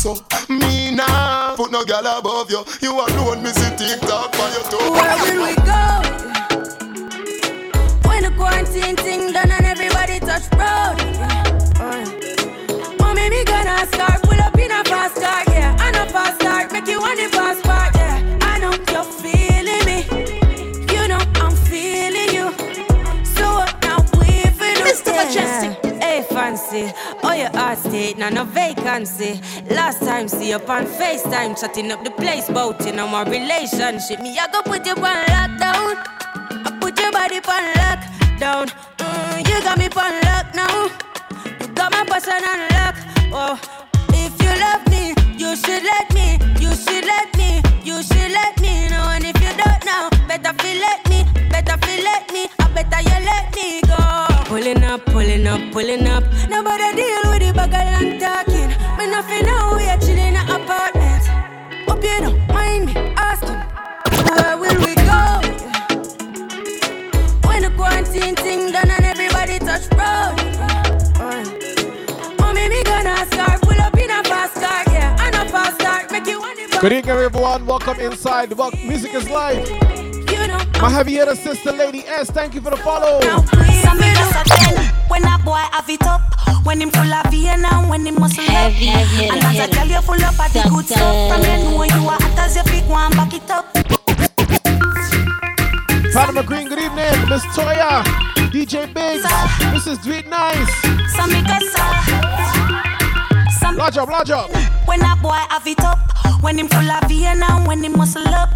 so. Me now put no girl above you. You shutting up the place, boating on my relationship. Me, I go put you on lockdown. I put your body on lockdown. Mm, you got me on lock now. You got my person on lock. Oh, if you love me, you should let me. You should let me. You should let me know. And if you don't know, better feel let me. Better feel let me. I better you let me go. Pulling up, pulling up, pulling up. Nobody Good evening, everyone. Welcome inside. Well, music is live. My heavy hitter sister, Lady S. Thank you for the follow. When a boy have it up, when him full of Vienna, when him muscle up, and as you full up the good stuff. From you are hot as your feet, one back it up. Green, good evening. Miss Toya, DJ Mrs. Dweet Nice. Large up, large up. When a boy have it up, when him full of Vienna, when him muscle up,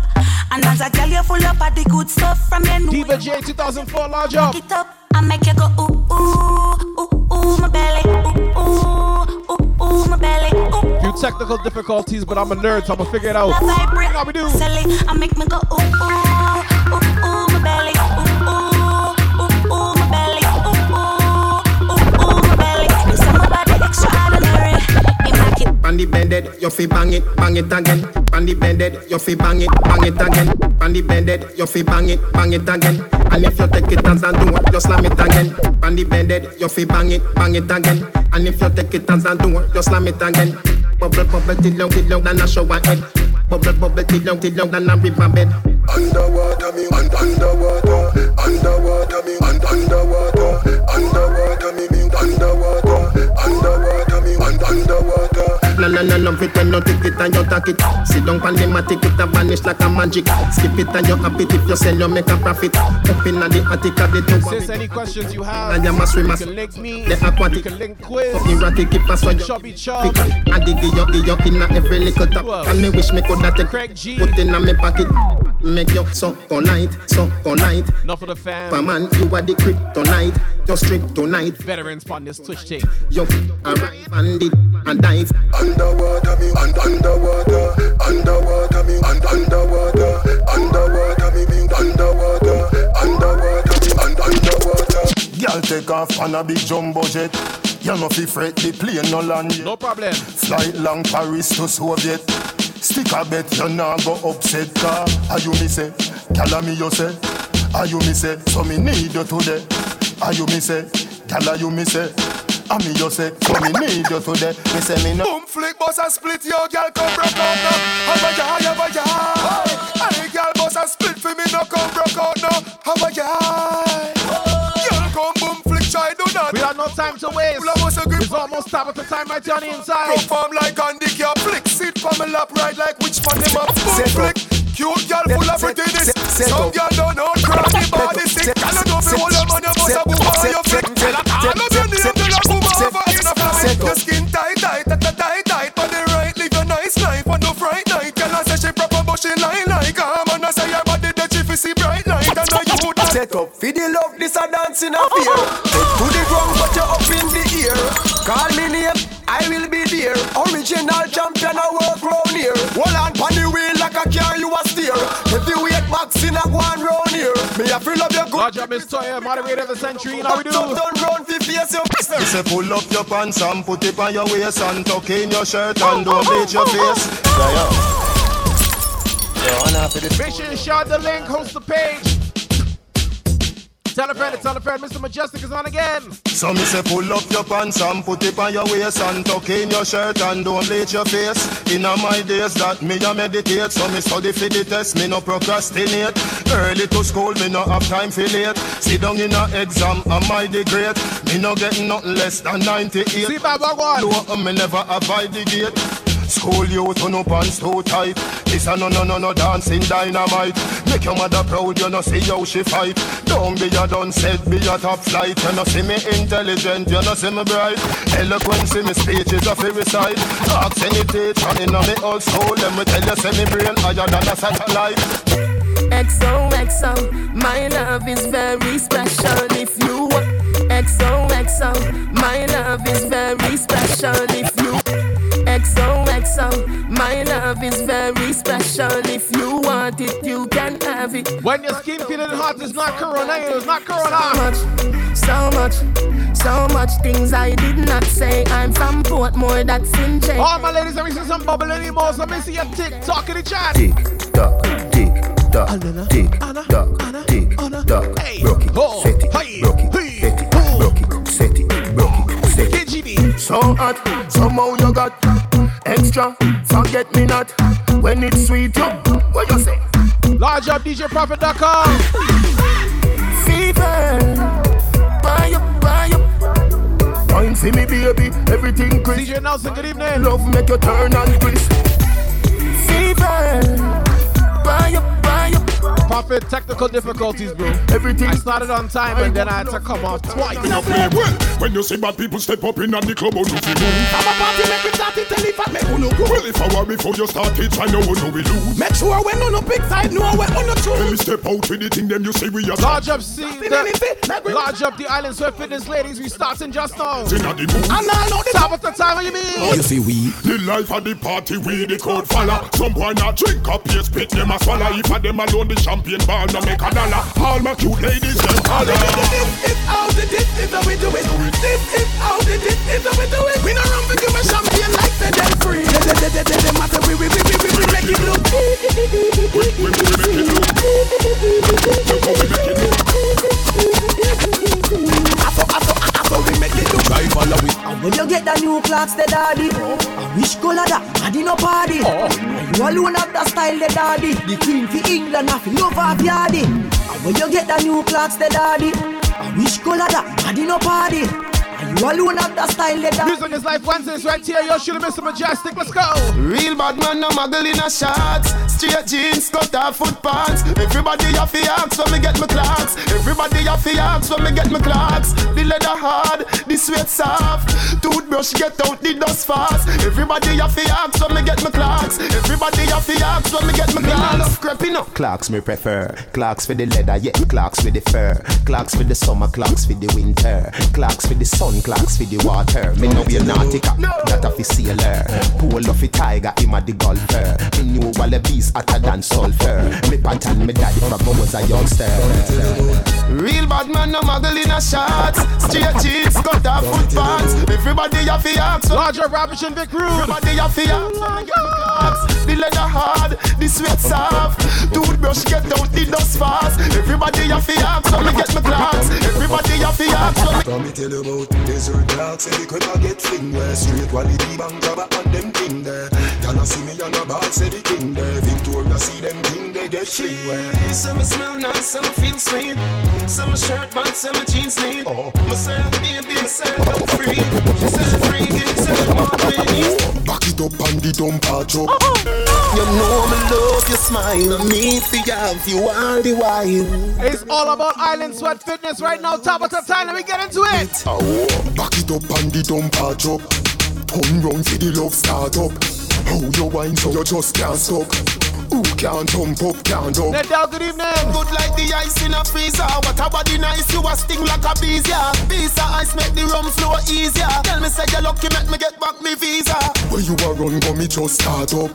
and as a girl you full up of the good stuff. From you know Diva J 2004, large up. It up, I make you go ooh ooh ooh ooh my belly, ooh ooh ooh ooh my belly, ooh. Few technical difficulties, but I'm a nerd, so I'ma figure it out. How we do? I make me go ooh ooh ooh ooh my belly, Bandy bended, you fi bang it, bang it again. Bandy bended, you fi bang it, bang it again. Bandy bended, you fi bang it, bang it again. And if you take it as and do just slam it again. Bandy bended, you fi bang it, bang it again. And if you take it as and do just slam it again. Bubble, bubble, till long, till long, than a shower head. Bubble, bubble, till long, till long, than a river bed. Underwater me, un- underwater, underwater me, un- underwater, underwater me, me underwater, underwater me, un- underwater. No, no, no, no, pretend no take it and you take it. Sit down pan the matic, it a vanish like a magic. Skip it and you happy if you sell, you make a profit. Up in the attic of the two. Sis, any questions you have, And you must you swim, can link me, The aquatic. you can link quiz, Erratic, keep us you chubby chub. I dig it up, dig up in every little top. Whoa. And me wish me coulda take Craig G. put in a me pocket. Make you so polite, so polite. Enough for the fam. For man, you are the kryptonite. Just strip tonight. Veterans on this Twitch tape. Yo, arrive and dive. Underwater me, un- underwater, underwater me, un- underwater, underwater me, me underwater, underwater me, un- underwater. Girl take off on a big jumbo jet. You no fi fret the plane no land yet. No problem. Flight long Paris to Soviet. Stick a bet you nah go upset car. Are you me say? Tell me you say. Are you me say? So me need you today. Are you me say? Tell you me say. I me you say, so me need you today. Me say me no. Boom flick bust and split your girl come broke out now. Have a yah, have a yah. Any girl bust and split for me no come broke out now. Have a yah. Girl come boom flick try do not. We have no time to waste. It's almost time at the time right on the inside. Perform like Andy Care flick. Sit for me lap ride like which man them up. Boom flick. Cute girl full of prettiness. Some girl don't know crack the body sick. Girl you know hold your you must a boom on your flick. Tell her all a. Your skin tight tight tight tight tight. On the right live your nice life on no fright night. Girl I say she proper but she lie like a man. I say your body that she fi see bright light. And now you would Set up for the love, this a dance in a fear. Head to the ground, but you up in the air. Call me name, I will be there. Original champion, I work round here. Hold on, pon the wheel Heavyweight boxing, I go on round here. Me a feel of your good. Large up, Miss Toya, moderator of the century. How we do? Turn round fi face your You say pull up your pants and put it on your waist and tuck in your shirt and oh, oh, don't bleach your oh, face. Yeah, yeah. Make sure you share the link, host the page. Tell a friend, tell a friend, Mr. Mejustik is on again. So me say pull up your pants and put it on your waist and tuck in your shirt and don't bleach your face. In all my days that me a meditate, so me study for the test, me no procrastinate. Early to school, me no have time for late. Sit down in a exam, am I the great? Me no getting nothing less than 98. See, Baba, go on. Low, me never avoid the gate. School youth on no pants too tight. This a no no no no dancing dynamite. Make your mother proud, you know see how she fight. Don't be a done said, be a top flight. You know see me intelligent, you know see me bright. Eloquence in me speech is a free recite. Ask any teacher in a me old school, let me tell you, say me brain higher than a satellite. XOXO, my love is very special if you. XOXO, my love is very special if you. XOXO, my love is very special if you want it, you can have it. When your skin feeling hot, it's not corona, it's not corona. So much, so much, so much things I did not say. I'm from Portmore, that's in J. All my ladies, let me see some bubble anymore. So let me see your TikTok in the chat. Tick tock, tick tock, tick tock, tick tock. Broke Oh, set it, hey, broke it, hey, set it, broke it, set it, broke set it. KGB. So hot, somehow you got extra. Forget me not. when it's sweet, yo. What you say? Large up DJProfit.com. Fever, buy up, buy up. Wine see me, baby, everything crisp. DJ Nelson, good evening. Love make you turn and twist. Fever, buy up, buy technical difficulties, bro. Everything. I started on time and then I had to come off twice. No play well. When you see bad people step up in and the club, how oh, you feel? I'm a party, make me start it, tell if I make uno go. Well, if I were before you start it, I know what we lose. Make sure when uno big side, know when uno When we choose. step out with the thing, them you say we are Large up, see the, large up the Island Sweat Fitness ladies. We starting just now. in the mood. And I know the Top of the time, what you mean? Oh, you see we The life of the party, we the code follow. Some boy not drink up, yes, spit them a swallow. If a them alone, the champion ball no make a dollar. All my cute ladies, them holler. If out the dip, is how we do it. If if out the dip, is how we do it. We no run for give a champion like the dead free. The the the the the matter we we we we we we make it look. We, we, we make it look. Look how we make it look. After we make it look. Try follow it. And when you get the new clocks, the daddy. I wish color that, daddy no party. Oh. And you alone have the style, the daddy. The queen for England, I feel love of yardy. And when you get the new clocks, the daddy. I wish color that, daddy no party. And you alone have the style, the daddy. Music is life Wednesdays right here. Yo, should have Mr. Mejustik. Let's go. Real bad man, no muggle in a shorts. Straight jeans, cut off foot pants. Everybody have to ask when me get my clocks. Everybody have to ask when me get my clocks. The leather hard, the sweat soft. Toothbrush get out the dust fast. Everybody have to ask when me get my clocks. Everybody have to ask when me get my clocks. Creeping up. Clocks me prefer. Clocks for the leather, yeah. Clocks for the fur. Clocks for the summer, clocks for the winter. Clocks for the sun, clocks for the water. Me know be a naughty cock, that a fi sailor. Pull off a tiger, him a the golfer. Me knew all the beast hotter than sulfur. Me pattern me daddy from I was a youngster. Real bad man, no muggle in a shorts. Straight jeans, cut off foot pants. Everybody have to ask when Large and Vic Rude. Everybody have to ask when me get my clocks. The leather hard, the sweat soft. Toothbrush get out the dust fast. Everybody have to ask when me get my clocks. Everybody have to ask when me From me tell you about desert dogs, say the crib a get fling where straight quality bank grabber and them thing there. Y'all see me on the ball, say the king there. Victoria see them king they get fling where. Some smell nice, some feel sweet. Some shirt but some jeans neat. Oh. Myself, baby, myself, I'm free. She said free, give said more please. Back it up and the dump a drop. You know me love your smile. Me fi have you all the while. It's all about Island Sweat Fitness right now. Top of the time. Let me get into it. Back it up and the dump a drop. Turn round for the love start up. How you wine so you just can't stop. Who can't jump up, can't up. Nedell, good evening. Good like the ice in a freezer. What a body nice, you a sting like a bees, yeah. Visa ice make the rum flow easier. Tell me say you lucky, make me get back me visa. Where you a run, go me just start up.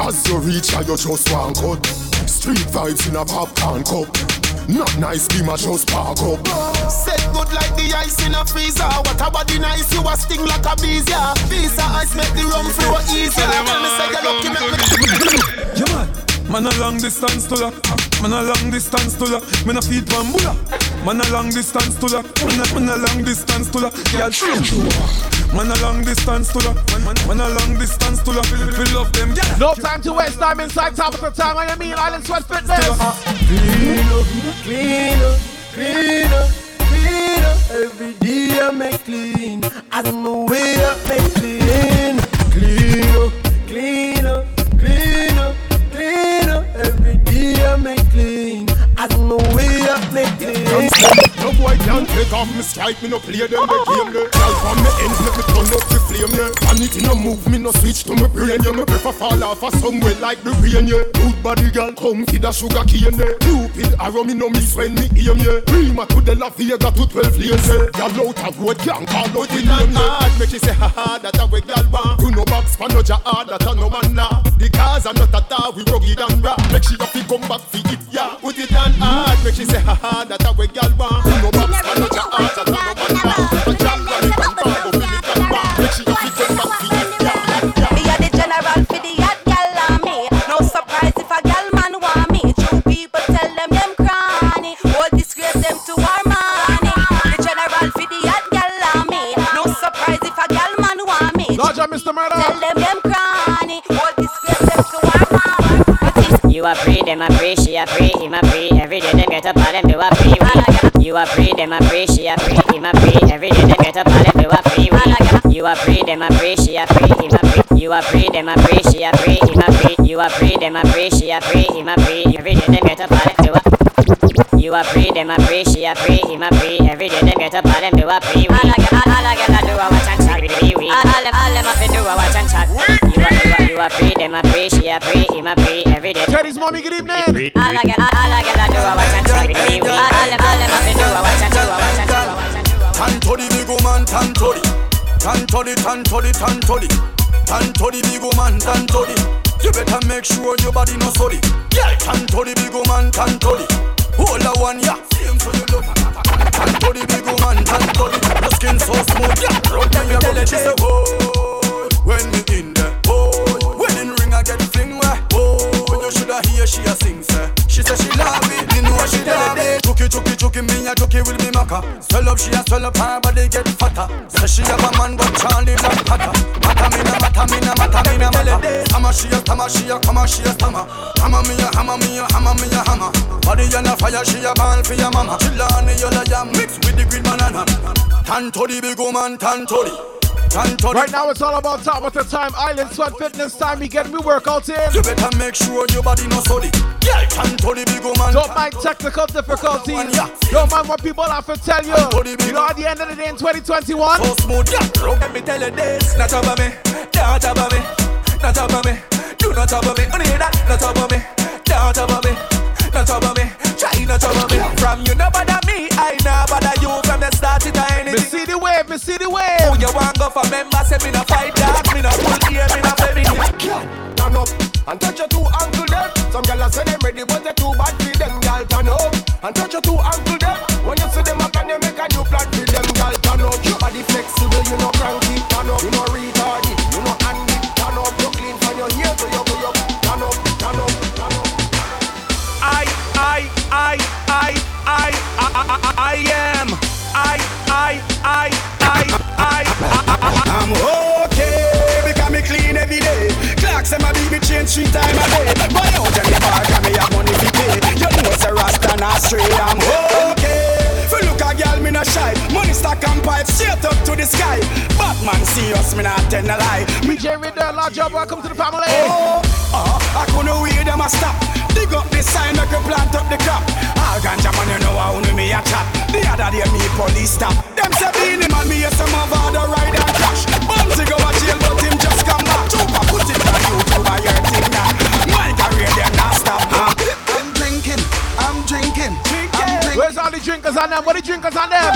As you reach, I you just one cut. Street vibes in a popcorn cup. Not nice, be my just park up. Said good like the ice in a freezer. What a body nice, you a sting like a bees, yeah. Visa ice make the rum flow easier. Tell me say you lucky, make me. Yeah, man. Man a long distance to ya. Man a long distance to ya. Man a feed bambula. Man a long distance to ya. Man a, man a long distance to ya. Girl, Man a long distance to ya. Man, man, man a long distance to ya. We love them, yeah. No time to waste time inside top of the time. I mean Island Sweat Fitness. Clean up, clean up, clean up, clean up. Every day I make clean. I don't know where I make clean. Clean up, clean up, I clean. I don't know where I make clean. No boy can't take off me strike, me no play them the game there. Girl from me ends, make me turn up the flame there. And it no move, me no switch to me brain yeah. Me prefer fall off a somewhere like the rain yeah. Good body girl, come to the sugar cane yeah. Cupid arrow me no miss when me aim yeah. Prima to the La Vega to 12 lanes yeah. Girl out of road can't call out the name yeah. hard, make you say ha ha, that a way girl want. You no box pan no hard, that a no man nah. The cars are not a tar, we rugged and raw. Make she have to come back for it, yeah. Put it on hard, make she say ha ha, that a way girl want. Man man man. Mr. Murder. Tell them them cranny. All disgrace them to our money. You a free, them a free, she a free, him a free. Every day them get up, all them do a free. You a free, them a free, she a free, him a free. Every day them get up, all them do a free. You a free, them a free, she a free, him a free. You a free, them a free, she a free, him a free. You a free, them a free, she a free, him a free. Every day them get up, all them do a you a free, them a free, she a free, him a free. Every day them get up, all them do a free. All I get, all I get, I do a watch and chat with me. All them, all them a fi do a watch and chat. You a, you a, you a free, them a free, she a free, him a free. Every day. Teddy's mommy, good evening. All I get, all I get, I do a watch and chat with me. All them, all them a fi do a watch and do a watch and do a watch and do a watch. Tantoli big woman, tantoli, tantoli, tantoli, tantoli, tantoli big woman, tantoli. You better make sure your body no sorry. Yeah, tantoli big woman, tantoli. Hold a one, yeah. Same so you love. Tantoli big woman, tantoli. Your skin so smooth, yeah. Rub me your bum, she say, oh, when me in there, oh, wedding ring I get fling where, oh, you shoulda hear she a sing, say. She say she love me, me know she love me. Chucky, chucky, chucky, me a chucky will be maka. Swell up, she a swell up, her body get fatter. Say she have a man, but Charlie like hotter. Matter me no matter, me no matter, me no matter. Hammer she a hammer, she a hammer, she a hammer. Hammer me a hammer, me a hammer, me a hammer. Body on a fire, she a ball for your mama. Chill on the yellow jam, mix with the green banana. Tantori big woman, tantori. Right now it's all about top of the time. Island sweat fitness time. We get me workout in. You better make sure your body no sorry. Yeah, tantori big woman. Don't mind technical difficulties. Don't mind what people have to tell you. You know, at the end of the day in 2021. So smooth, yeah. Let me tell you this, not over me, not over me, not over me. Do not over me, only hear that, not over me, not over me, not trouble me. Try no trouble me. From you no bother me, I no bother you from the start to anything. Me see the wave, me see the wave. Who you want go for member? Say me no fight dog, me no pull ear, me no baby. Turn up and touch your two ankle there. Some gyal say them ready, but they too bad for them. Gyal turn up and touch your two ankle there. When you see them up and you make a new plan for them. Gyal turn up, your body flexible, you know me change three times a day. Boy out the park and me have money to pay. You know it's a rasta not straight. I'm okay. For look a girl me no shy. Money stack and pipe straight up to the sky. Batman see us me not tell a lie. Me DJ Riddle, large job. Welcome to the family. Oh, uh, I couldn't wait them a stop. Dig up the sign, make you plant up the crop. All ganja man, you know how only me a chat. The other day me police stop. Them say Beenie Man, me a some of the ride and crash. Where's all the drinkers on them? What the drinkers on them?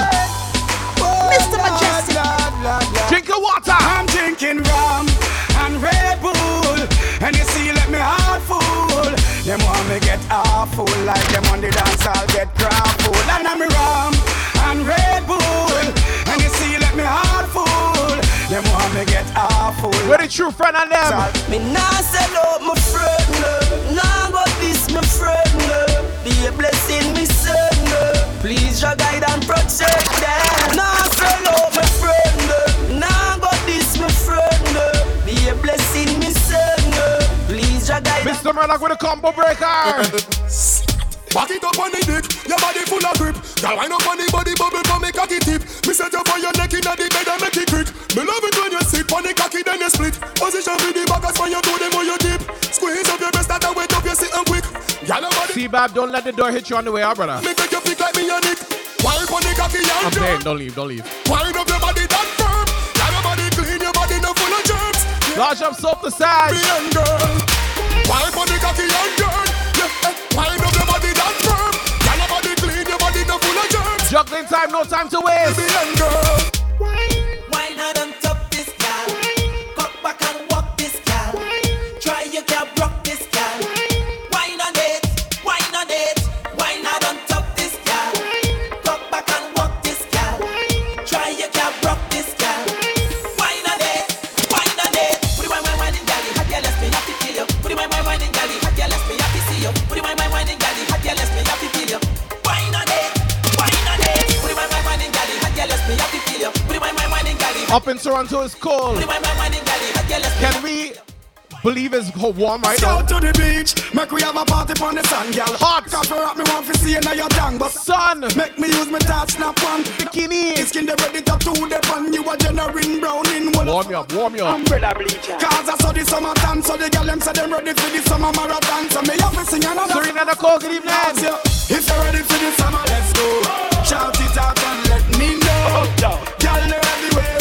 Mr. Mejustik. Drinking water. I'm drinking rum and Red Bull. And you see, let me heart full. Them want me get awful like them on the dance, I'll get crap full. And I'm rum and Red Bull. And you see, let me heart full. Them want me get awful. Where the true friend on them? Me nah sell out my friend, no. Nah but this my friend, no. Be a blessing, me son, no. Please your guide and protect them. Nah sell out my friend, no. Nah but this my friend. Be a blessing, me son. Please your guide. Mr. Murdoch with a combo breaker. Back it up on the dick, your body full of grip. Girl, wind up on the body bubble from me cocky tip. Me set you for your neck inna the bed and make it quick. Me love it when you sit on the cocky then you split. Position with the back when you do them on your dip. Squeeze up your breast that wet up your sit and quick. Girl, your body See, Bab, don't let the door hit you on the way out, brother. make you feel like me and it. Wind on the cocky and I'm saying, don't leave, don't leave. Wind up your body that firm. Girl, your body clean, your body no full of germs. Large up, soap the side. Young girl. Wind on the cocky and jerk. Yeah, eh. Wind up Juggling time, no time to waste. Up in Toronto, it's cold. Can we Believe it's warm right now. Go to the beach, make we have a party on the sun, girl. Hot. Cover up me want to see in your tongue, but sun. Make me use my touch snap on bikini. Skin the ready tattoo the pan. You a generating brown in one. Warm you up, warm you up. Umbrella bleacher. Cause I saw the summer dance, so the girl them say them ready for the summer marathon. So me have to sing another. Serena the Cole, good evening. If you're ready for the summer, let's go. Shout it out and let me know. Oh, girl, know everywhere we go. God, I go home, we know. If you're ready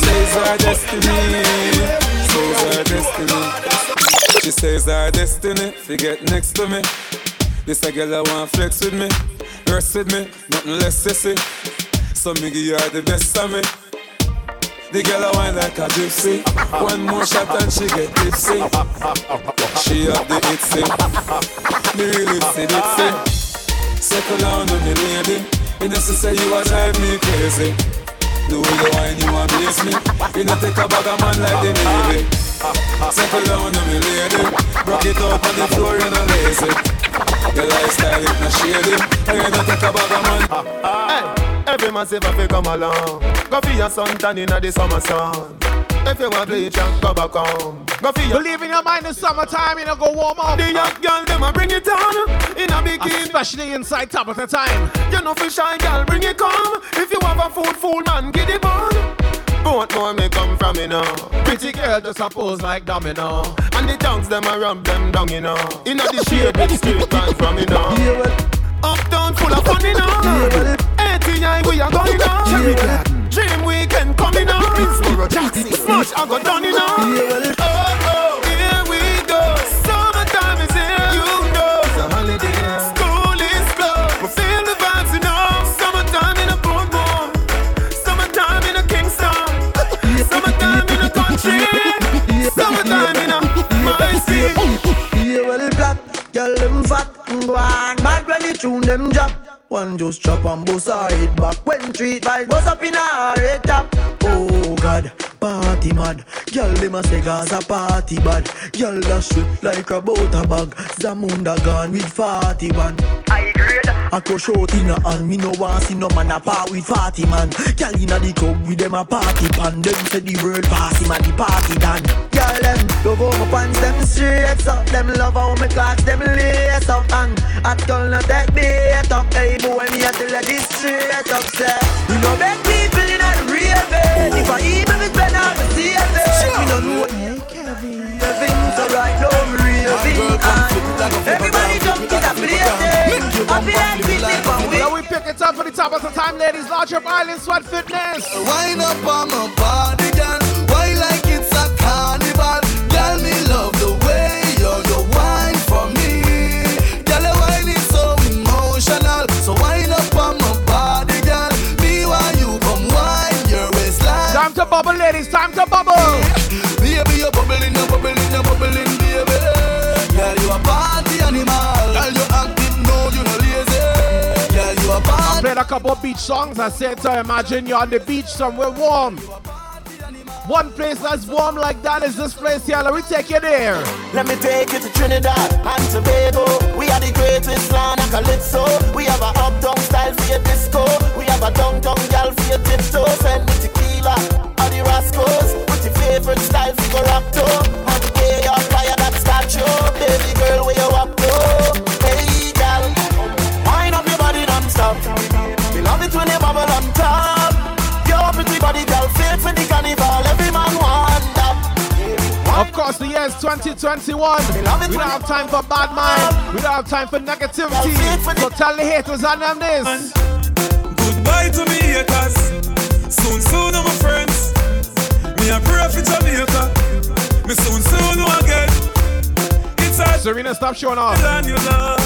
Says our destiny. Says our destiny. She says our destiny. If you get next to me. This a girl I want flex with me. Rest with me. Nothing less sissy. So me give you the best of me. The girl I wine like a gypsy. One more shot and she get tipsy. She have the itsy. Me really itsy bitsy. Settle down on me lady. You know she say you a drive me crazy. The way you wine, you amaze me. You know take a bag of man like the Navy. Settle down on me lady. Rock it up on the floor, you know lazy. Your lifestyle is not shady. You know take a bag of man. Hey, every man say fi come along. Go for your sun tan inna the summer sun. If you want bleach and go back home. Go for your Believe in your mind, it's summertime, you know, go warm up. The young girl, them a bring it on in a bikini. Especially inside top of the time. You know, for shy girl, bring it come. If you have a food full man, get it on. Both more may come from me now. Pretty girl just a pose like domino. And the tongues them a rub them down, you know. Inna the shade with the street from me now. Uptown full of fun, you know. 89 we are going on. Dream weekend coming on. Smash I go done, you know. Oh, oh, here we go. Summertime is here. You know. It's a holiday. School is closed. We feel the vibes, you know. Summertime in a boom Summertime in a Kingston. Summertime in a country. Summertime in a my city. Yeah, well, black. Girl, them fat. Go on. Bad when you tune them drop. One just chop and bust her head back. When treat vibes bust up in her head top. Oh God, party mad. Girl them a say Gaza party bad. Girl that sweet like a butter bag. Zamunda gone with 40 man I agree I go short in a hand. Me no want see no man a part with 40 man. Girl inna the club with them a party pan. Them say the world pass him a the party done Girl them. Love how my pants them straight up Them love how my clocks them lace up. And I girl not take bait up. Hey boy me a tell you this straight up say. You know beg people in a raving If I even me spend all my savings We no know. Hey Kevin. Kevin so right now me raving And everybody jump to the place I feel like we live and we Now we pick it up for the top of the time ladies. Launch up Island Sweat Fitness. Wind up on my body girl bubble ladies, time to bubble Baby you're bubbling, you're bubbling, you're bubbling baby Girl you a party animal Girl you active, no you no lazy Girl you a party I played a couple beach songs I said to imagine you're on the beach somewhere warm one place that's warm like that is this place here. Let me take you there. Let me take you to Trinidad and Tobago. We are the greatest land of calypso. We have a uptown style for your disco. We have a downtown gal for your tiptoe. Send me tequila favorite style for your rock to. And the day you fire that statue. Baby girl, where you up to? Hey gal, wind up your body non-stop. We love it when you bubble on top. Your pretty body girl, fit for the carnival. Every man want that. Of course, the year is 2021. We don't have time for bad mind. We don't have time for negativity. So tell the haters and them this. Goodbye to me haters. Soon, soon, my friends. Me a pray for Jamaica. Me soon, soon again. It's a Serena, stop showing off. Land you love.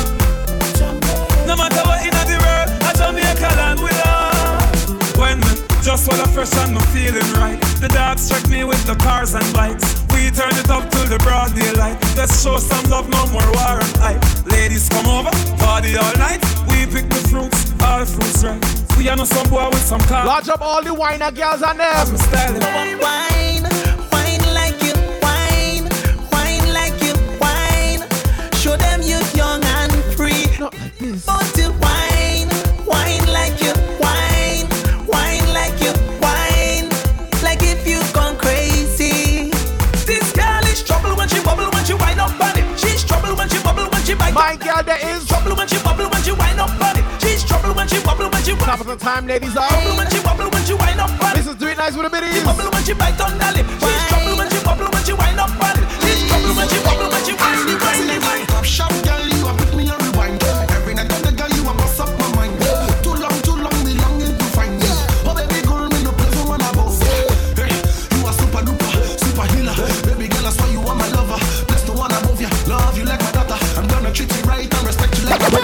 No matter what in the world, a Jamaica land we love. When me just while I fresh and feeling right. The dogs me with the cars and bikes. We turn it up till the broad daylight. Let's show some love, no more war and hype. Ladies come over, party all night. We pick the fruits, all fruits right. We are no some boy with some car. Lodge up all the wine girls and them. I'm Wine, wine My girl, there is trouble when she bubble when she wind up on it. She's trouble when she bubble when she wind up. Top of the time, ladies out. Trouble when she bubble when she wind up on it. This is do it nice with a bit. She bubble when she bite on the lip. She's trouble when she bubble when she wind up on it. She's trouble when she bubble when she wind up on it. Shop girl.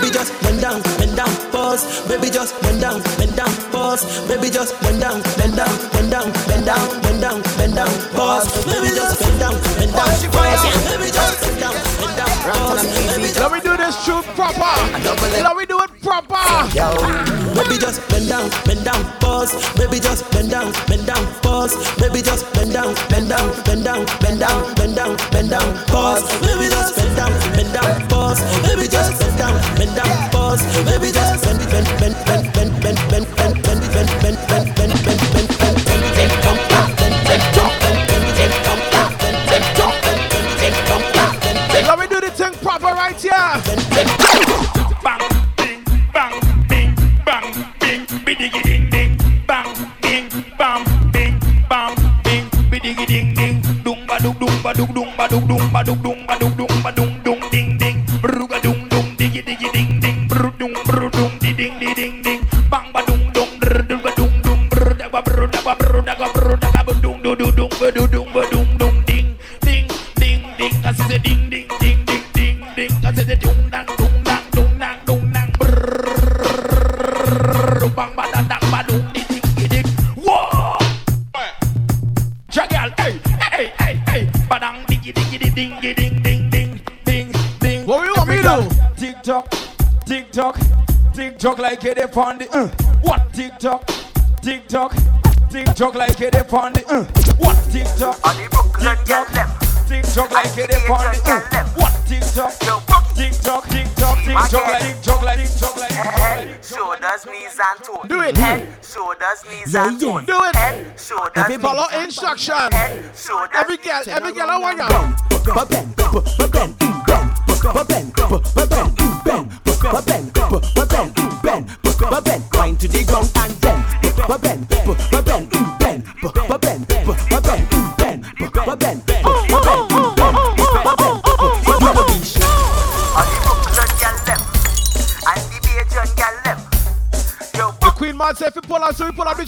Baby, just bend down, bend down, pause. Baby, just bend down, bend down, pause. Baby, just bend down, bend down, bend down, bend down, bend down, bend down, pause. Baby, just bend down, bend down, pause. Baby, just bend down. Let me do this truth proper. Let me do it proper. Baby, just bend down, bend down, pause. Baby, just bend down, bend down, pause. Baby, just bend down, bend down, bend down, bend down. it on the uh, what tick tock, tick tock, tick tock like it on the uh, what tick tock, tick tock tick tock like it upon the uh, What tick tock? Tick tock, tick tock, tick tock like tick tock like tick tock like. shoulders, knees and toes. Do it. Head, shoulders, knees yeah, and toes. Do it. Head, shoulders, knees, and Every follow instruction. Head, shoulders Every girl, every girl I want you Bend, bend, bend, bend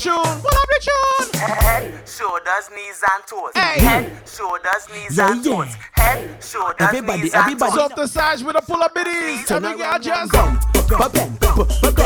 tune. Pull up the tune. Head, shoulders, knees, and toes. Hey. Head, shoulders, knees, yeah, and yeah. toes. Head, shoulders, everybody, knees, everybody. and toes. Everybody, everybody. Up the sides with a pull up biddies. Every girl just. Go, go, go, go, go, go, go.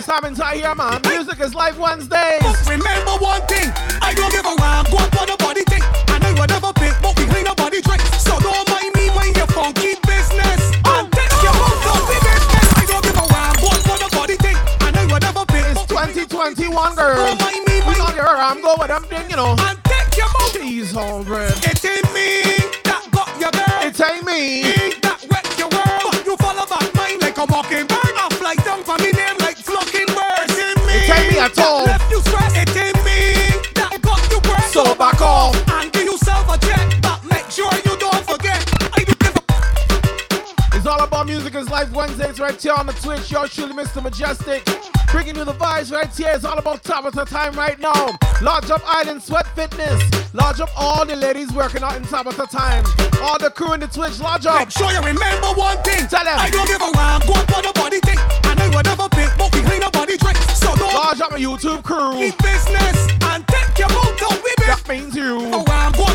it's happening right here, man. Music is Life Wednesday. Twitch. Yours truly, Mr. Mejustik. Bringing you the vibes right here. It's all about top of the time right now. Large up Island Sweat Fitness. Large up all the ladies working out in top of the time. All the crew in the Twitch. Large up. Make sure you remember one thing. Tell them. I don't give a rhyme. Go for the body thing. And I will never pick, but we clean a body drink. So don't. Large up my YouTube crew. Keep business and take your with That means you. Go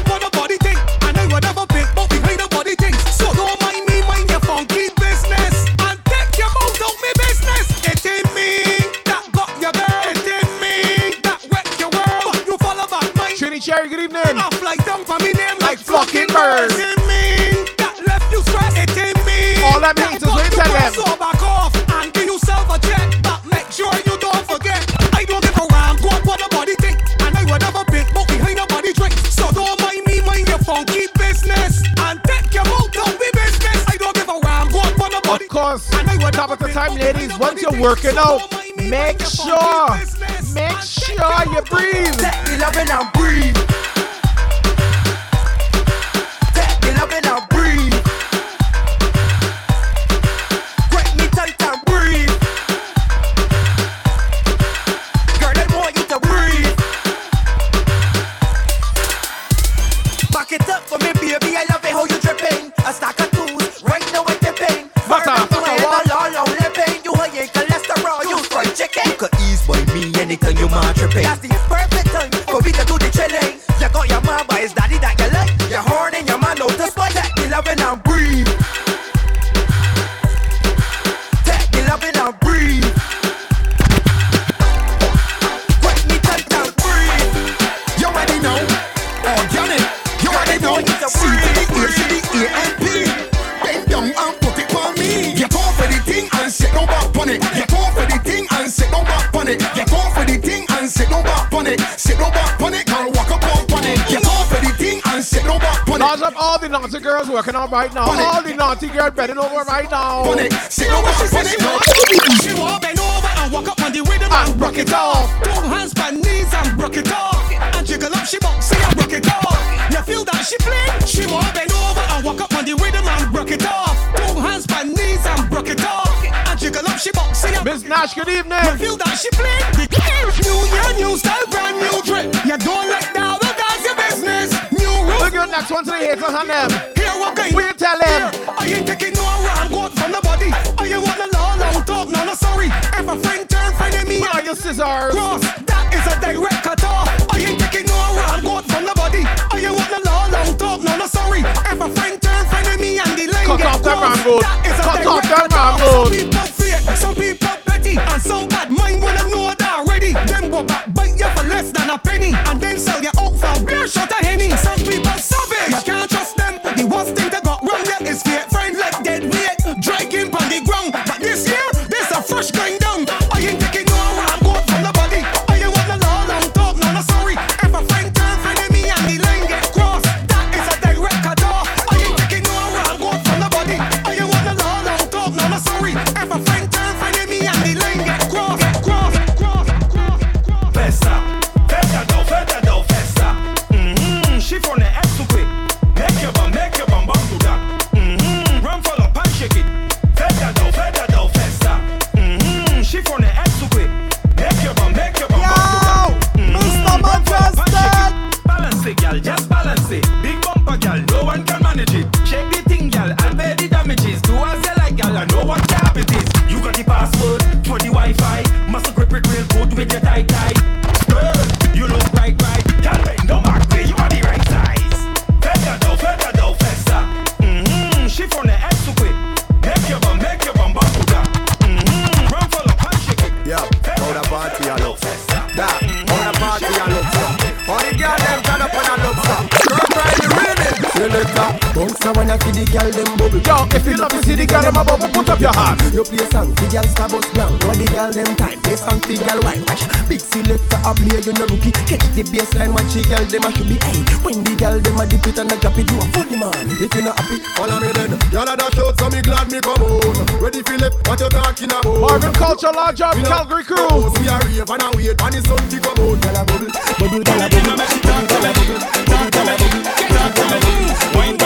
working out, make sure, make sure you breathe. Take the loving and breathe. Working out right now. All the naughty girls bending over right now. On it. Sit no back on it. No. She walk bend over and walk up on the rhythm and rock it off. Two hands by knees and rock it off. And jiggle up, she box and rock it off. You feel that she fling? She walk bend over and walk up on the rhythm and rock it off. Two hands by knees and rock it off. And jiggle up, she box and Miss Nash, good evening. You feel that she fling? New year, new style, brand new drip. You don't let down the dance your business. New rules. Look at next one to the haters on them. Here what kind? Tell them. I ain't taking no wrong goat from the body. I ain't want the law long talk, no, no, sorry. If a friend turn friend me, are your scissors? cross, that is a direct cut off. I ain't taking no wrong goat from the body. I ain't want the law long talk, no, no, sorry. If a friend turn me and the line Cut get off that crossed, mango. that is a Cut off direct that cut off. mango. Some people up your hand. You play song, the girl star bust down. What the girl them time? Play song, the girl wine. Watch, big selector a play, you no rookie. Catch the baseline, watch the girl them a should be. Hey, when the girl them a dip it and a drop it, you a funny man. If you not happy, follow me then. Y'all a dash out, so me glad me come on. Ready Philip, what you talking about? Marvin Culture, large up, Calgary crew. We are rave and a wait, and the sun to come out. Gyal a bubble, bubble, gyal a bubble, bubble, gyal a bubble, bubble, gyal a bubble, bubble, gyal a bubble, wine gyal a bubble, bubble, gyal a bubble, bubble, gyal a bubble, gyal a bubble,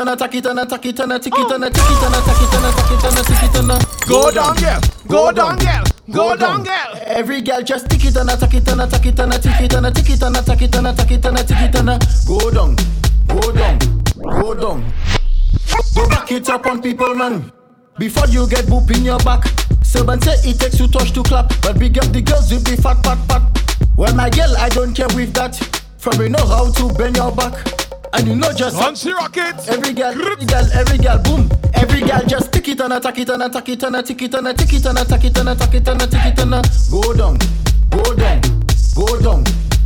tana, taki tana, taki tana, tiki oh. tana, tiki tana, taki tana, taki tana, tiki tana. Go down, girl. Go down, girl. Go down, girl. Every girl just tiki tana, taki tana, taki tana, tiki tana, tiki tana, taki tana, taki tana, tiki tana. Go down, go down, go down. Go back it up on people, man. Before you get boop in your back. Seven say it takes two touch to clap, but big up the girls with the fat, fat, fat. Well, my girl, I don't care with that. From you know how to bend your back. And you know just Once you rock. Every girl, every girl, every girl, boom. Every girl just tick it and attack it and attack it and attack it and attack it and attack it and attack it and attack it and go down, go down, go down.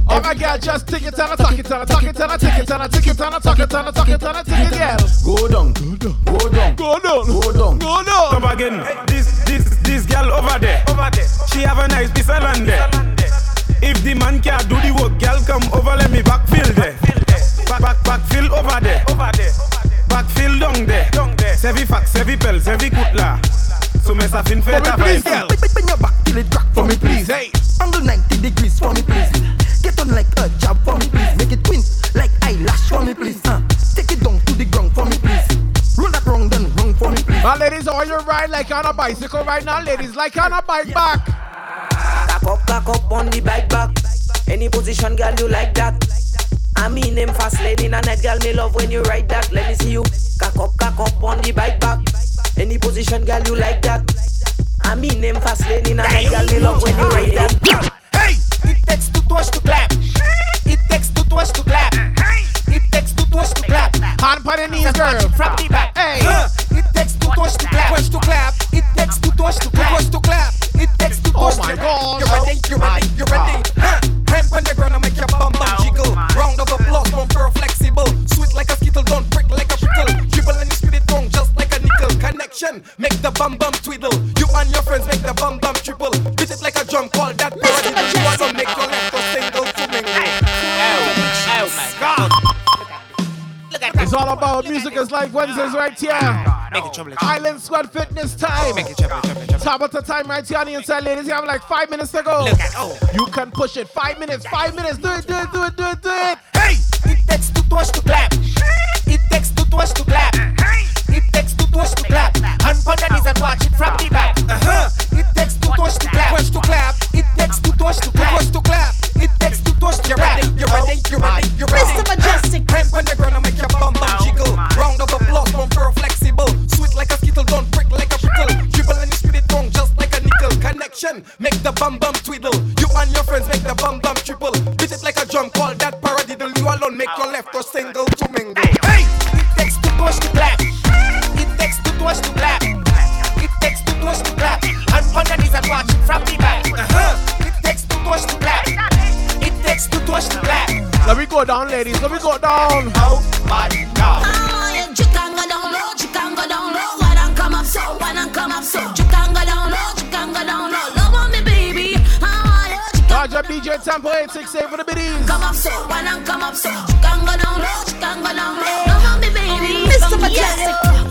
Oh my God, just tick it and attack it and attack it and attack it and attack it and attack it and attack it and attack it, girl. Go down, go down, go down, go down, go down. Go down. Come again. This this this girl over there. Over there. She have a nice piece of land there. If the man can't do the work, girl come over let me backfill there. Back back backfill over there. Over there. Backfill down there. Down there. Sevi fax, sevi pel, sevi kutla. So me sa fin feta please, festa. girl. Bring your back till it crack for me, please. Hey. Angle 90 degrees for me, please. Get on like a job for me, please. Make it twin like eyelash for me, please. Uh, take it down to the ground for me, please. Roll that wrong, then wrong for me, please. My ladies, all you ride like on a bicycle right now, ladies? Like on a bike back. Cock up, cock up on the bike back. Any position, girl, you like that. I mean them fast lane in a night, girl, me love when you ride that. Let me see you. Cock up, cock up on the bike back. Any position, girl, you like that. I mean them fast lane in a night, girl, me love when you ride that. Hey, it takes two to us to clap. It takes two to us to clap. Hey It takes two to us to clap. Hand on the knees, girl. From the back. Hey. It takes two to us to clap. To clap. It takes two oh to us to clap. To clap. It takes two to Oh my God. You ready? You ready? You ready? Ah. Huh. Hand on the ground and make your bum bum of applause, flexible. Sweet like a skittle, don't like a and you it just like a nickel. Connection, make the bum bum twiddle. You and your friends make the bum bum triple. Beat like a all about music is like Wednesdays right here. Make it trouble. Island Squad Fitness time. Make it trouble, trouble, trouble. Top of the time right here on the inside, ladies. You have like five minutes to go. Look at oh. You can push it. Five minutes. Five minutes. Do it. Do it. Do it. Do it. Do it. Hey, it takes two to us to clap. It takes two to us to clap. It takes two to us to clap. Hand on the knees and watch it from the back. Uh-huh. It takes two to us to clap. To clap. It takes two to us to clap. To clap. It takes two to us to clap. You ready? You ready? You ready? Mr. Mejustik. Hand on the ground and make your bum bum jiggle. Round of applause, bumper flexible. Sweet like a skittle, don't prick like a prickle. Dribble and you spit it wrong just like a nickel. Connection, make the bum bum twiddle. You and your friends make the bum bum triple. Beat it like a drum, call that paradiddle. You alone make your left or single to Let me go down, ladies. Let me go down. Oh my God. Ah, yeah, you can go down low, you can go down low. Why don't come up so? Why don't come up so? You can go down low, you can go down low. Love on me, baby. Ah, you can Large DJ Tempo 868 for the biddies. come up so? Why don't come up so? You can go down low, you can go down low. Love on me, baby. Mr. Mejustik.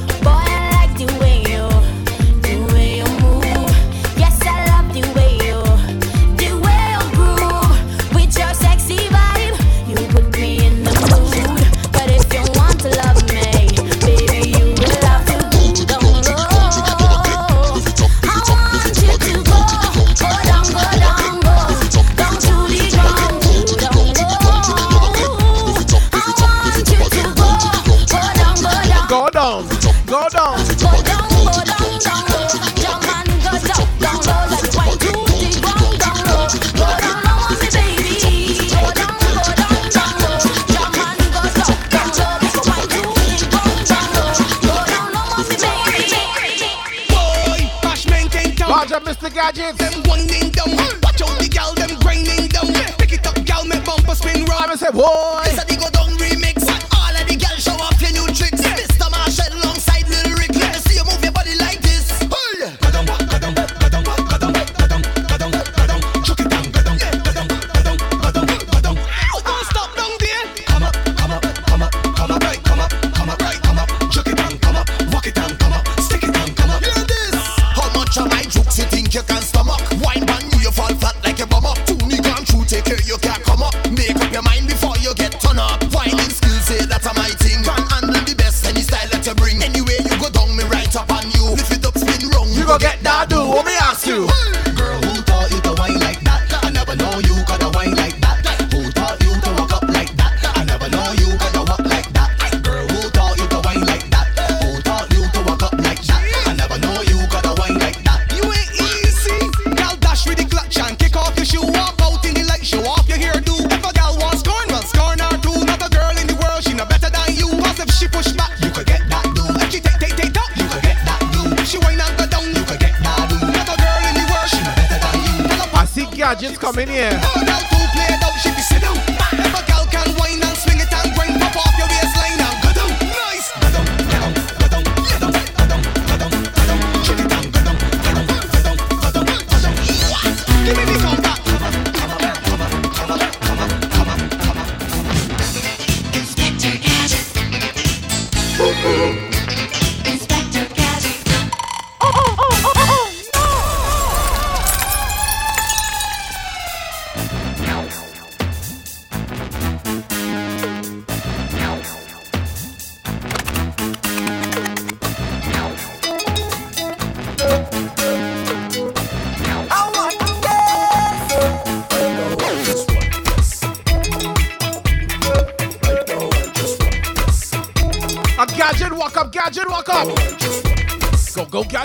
Gadgets. Them winding down. Watch out the gal, them grinding down. Pick it up, gal, make bumper spin round. I say, boy.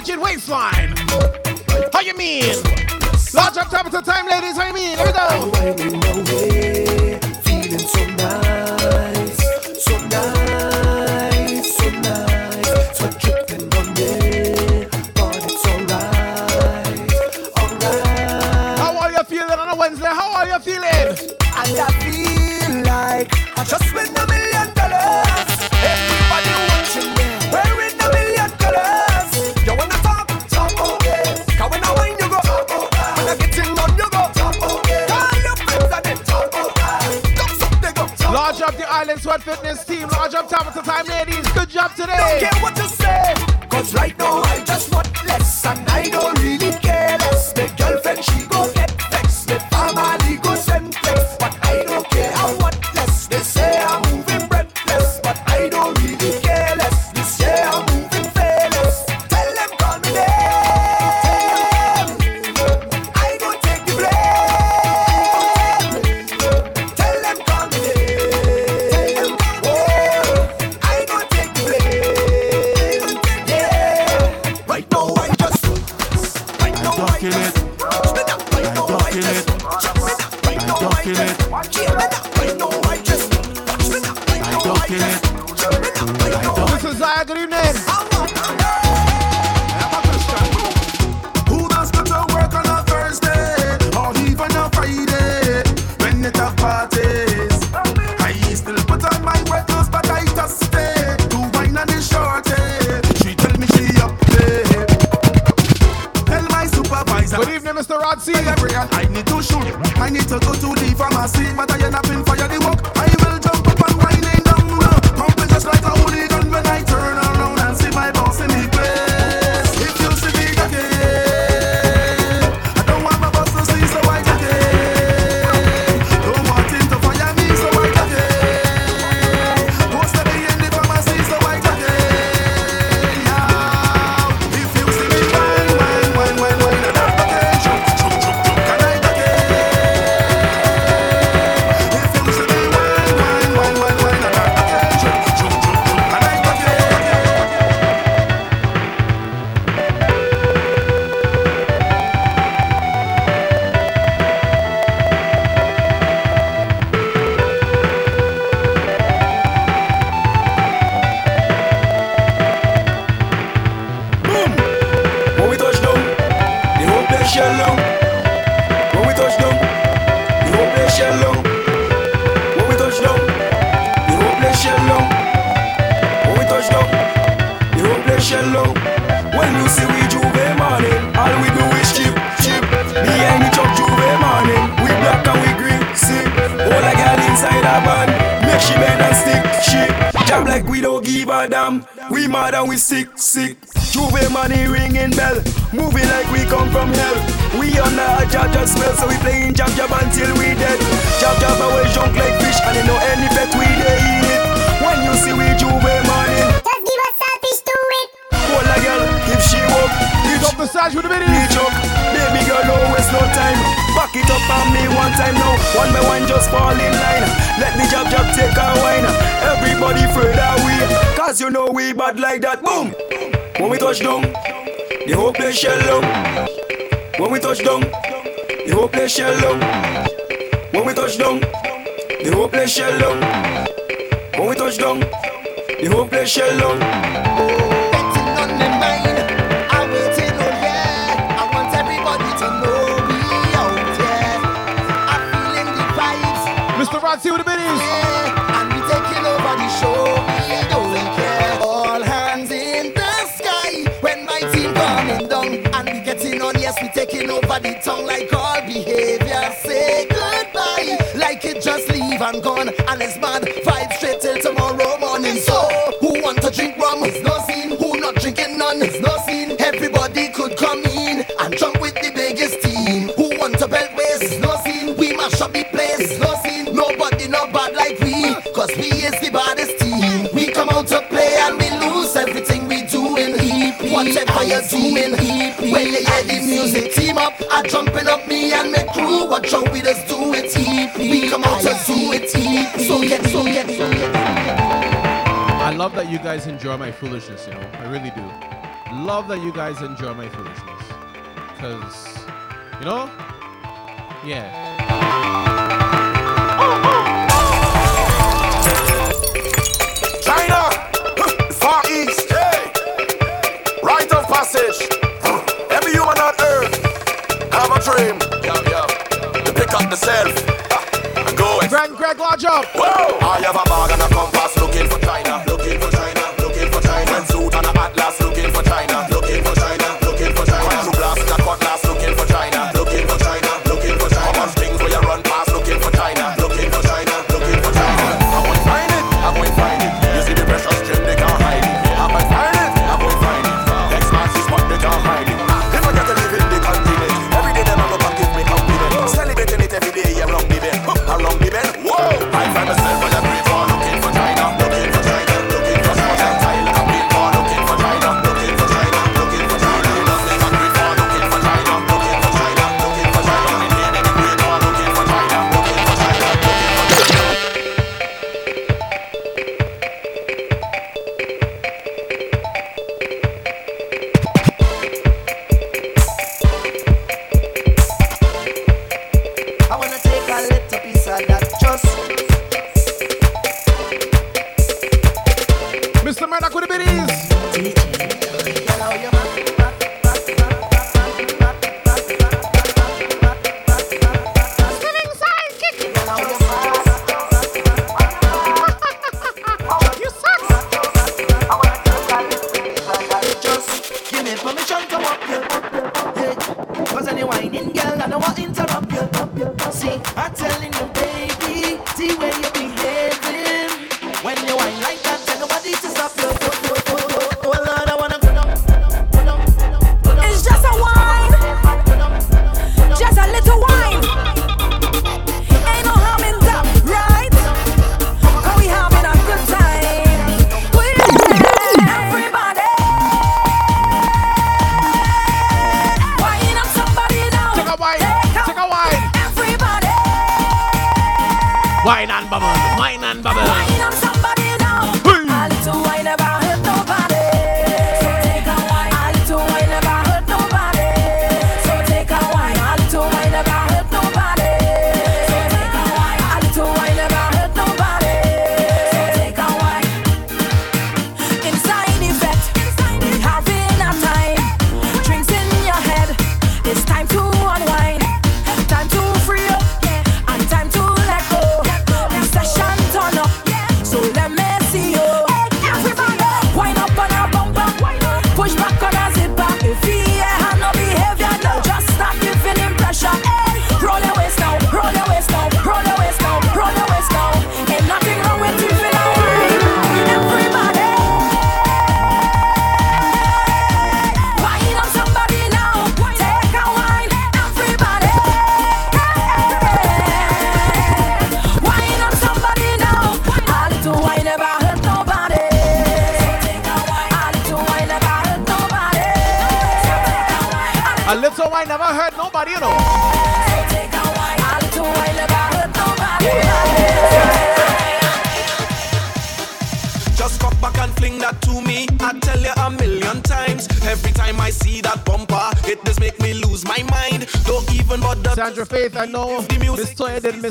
Gadget, waistline. I love that you guys enjoy my foolishness, you know. I really do. Love that you guys enjoy my foolishness. Because, you know, yeah. China, far east, rite of passage. Every human on earth have a dream. Yo, yo. To pick up the self. Grand Greg Lodge up. Whoa. I have a bag and a compass looking for China, looking for China, looking for China. And suit and a atlas looking for China.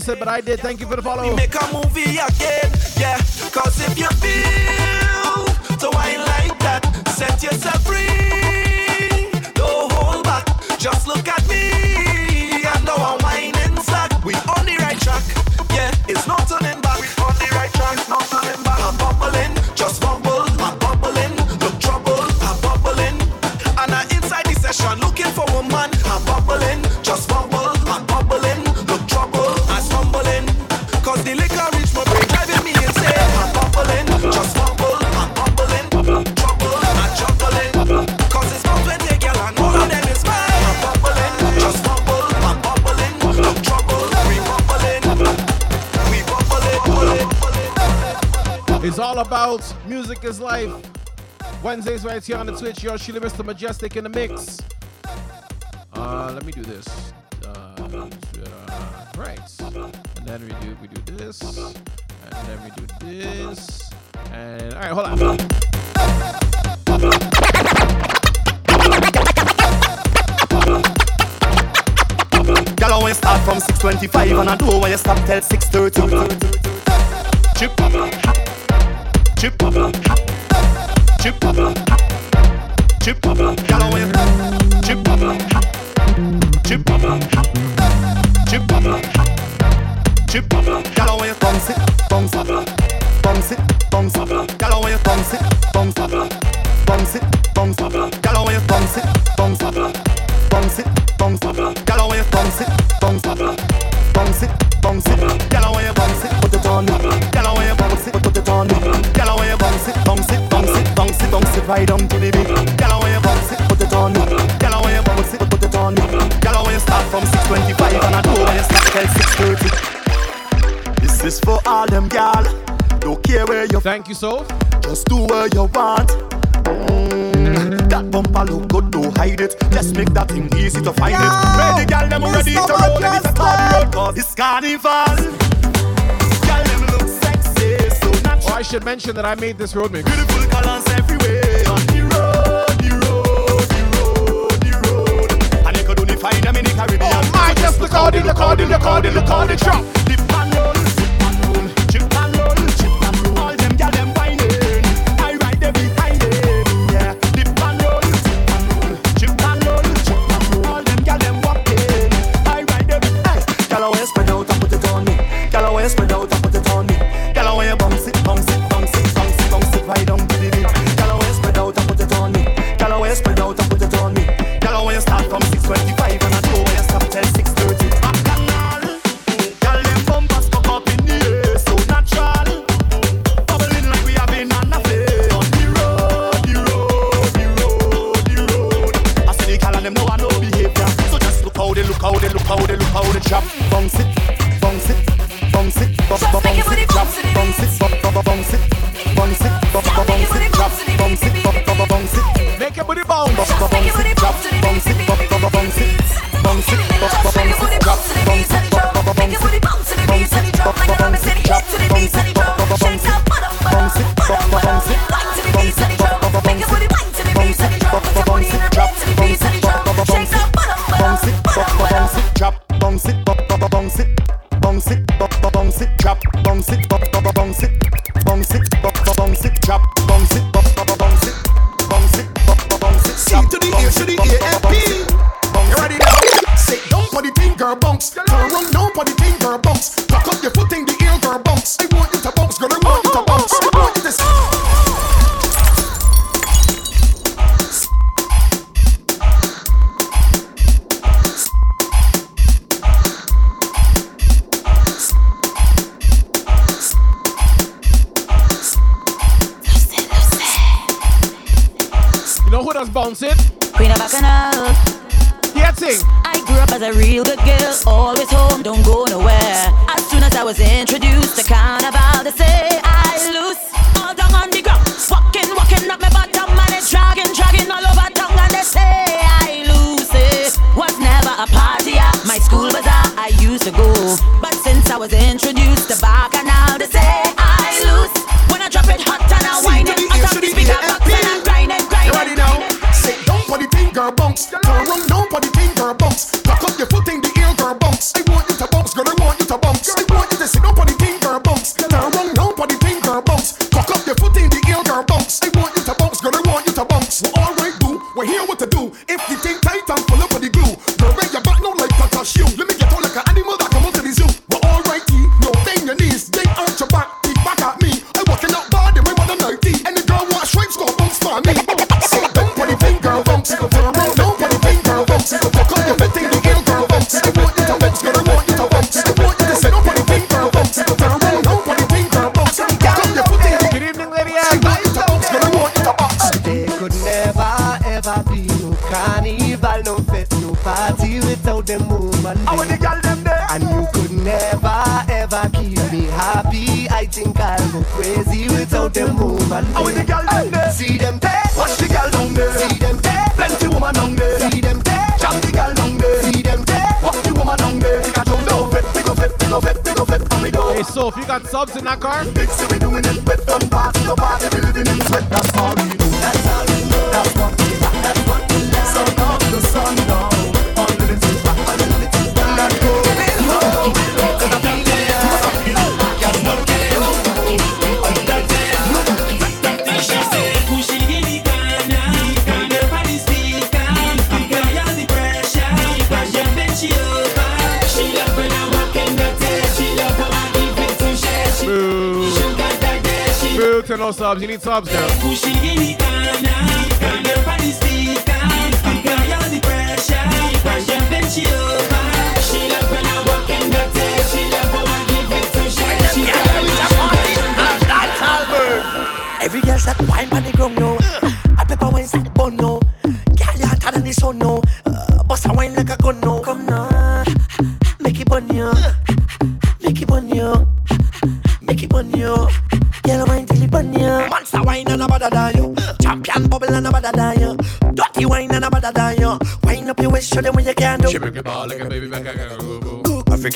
said, but I did. Thank you for the Twitch, Yoshila, Mr. Mejustik in the mix. Uh, let me do this. Uh, uh, right. And then we do we do this. And then we do this. And all right, hold on. Y'all always start from 6:25 and I do when you stop till 6:30. chip, yellow and black, chip, chip, chip, chip, chip, Thank you, so. Just do what you want. Mm. That bumper look good, don't hide it. Just make that thing easy to find it. Ready, girl, them ready to roll and it's a road cause it's carnival. Girl, them look sexy, so natural. Oh, I should mention that I made this road mix. Beautiful colors everywhere on the road, the road, the road, the road. And they could only find them in the Caribbean. Oh my, just the look how they the how they look how they look how they drop.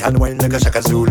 and when nigga shaka Zulu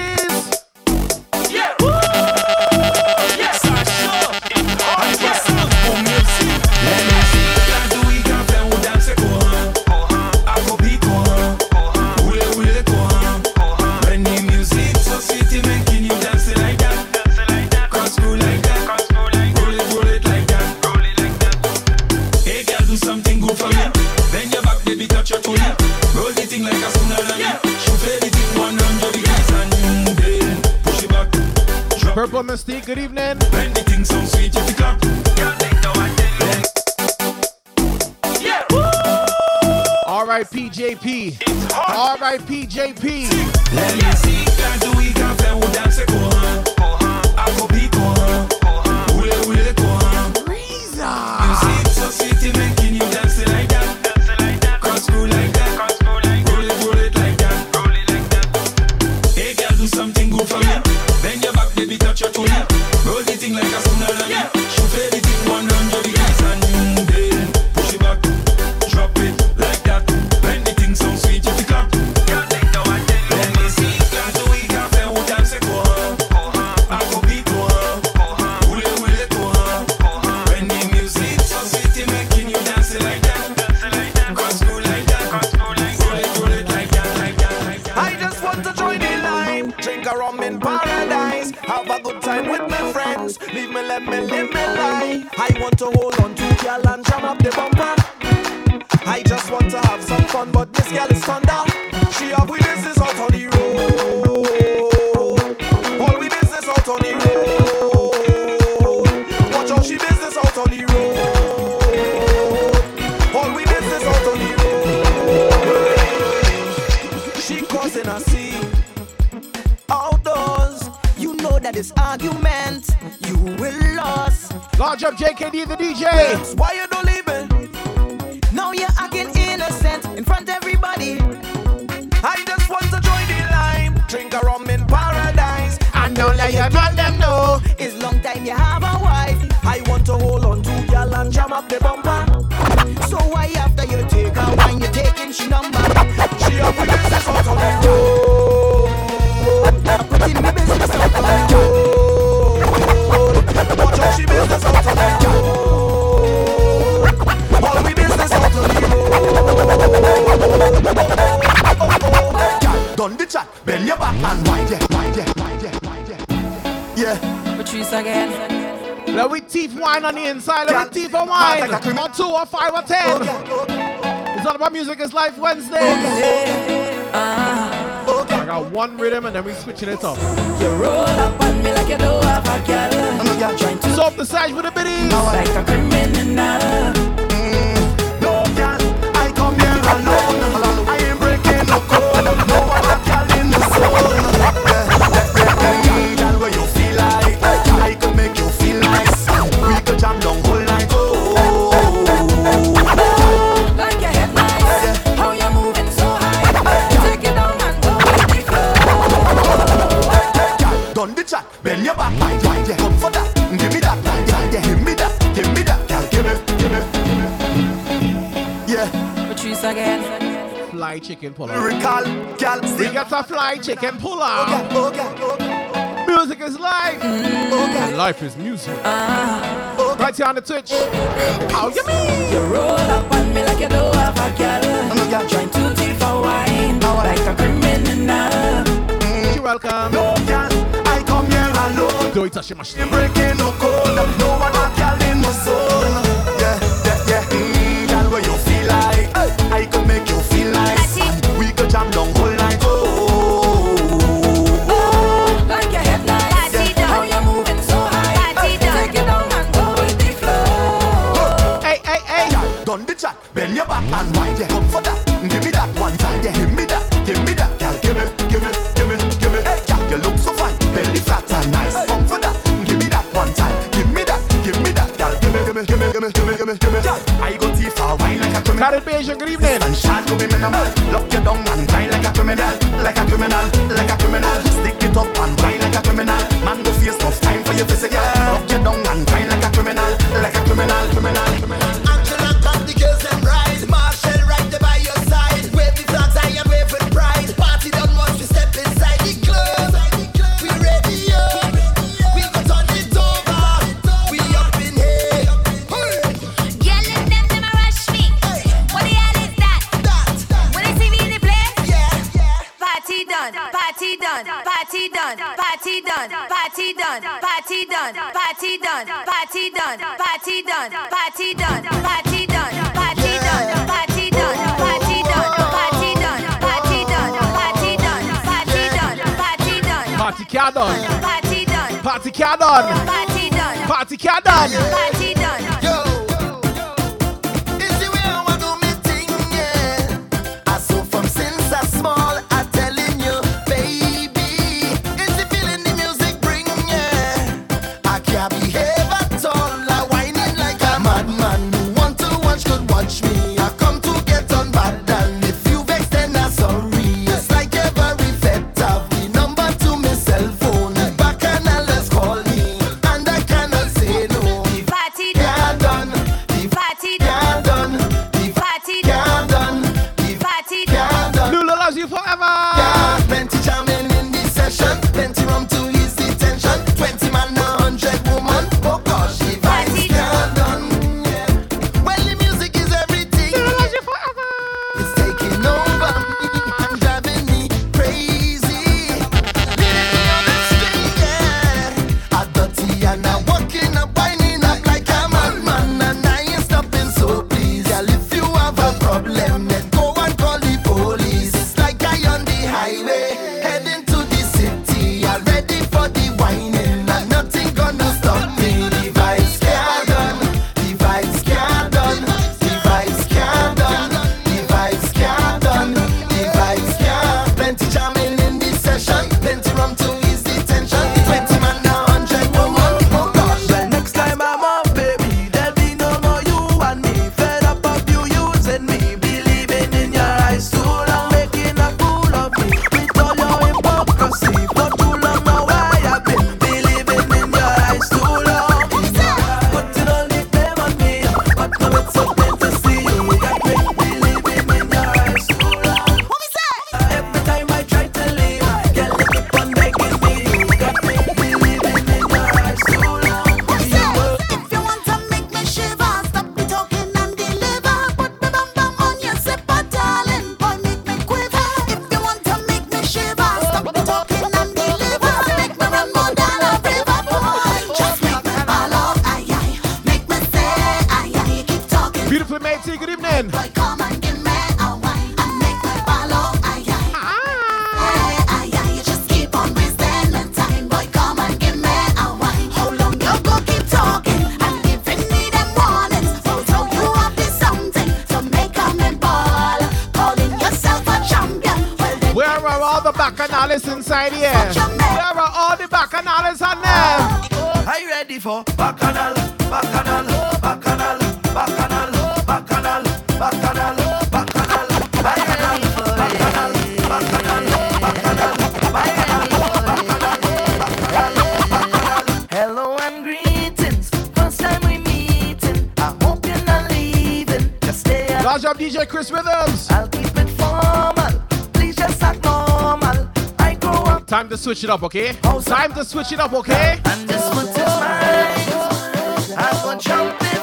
JP. R.I.P. JP. Let me see Life Wednesday. I got one rhythm and then we switching it up. chicken puller. Lyrical, gal, we got a fly chicken puller. Oh, yeah, oh, yeah. Music is life. Mm. Life is music. Uh, right here on the Twitch. How you mean? You roll up on me like you don't have a girl. I'm trying to tea for wine. Now like a criminal. Mm. You're welcome. No girl, I come here alone. Do it, Ashima. Breaking no code. No one a girl in my soul. Caribbean, good evening. Sunshine to be minimal. Lock your dong and die like a criminal, like a criminal, like a done. Party can't done. DJ Chris Rhythms. I'll keep it formal. Please just act normal. I grow up. Time to switch it up, okay? Oh, Time to switch it up, okay? And this one mine. I will jump in.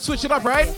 switch it up, right?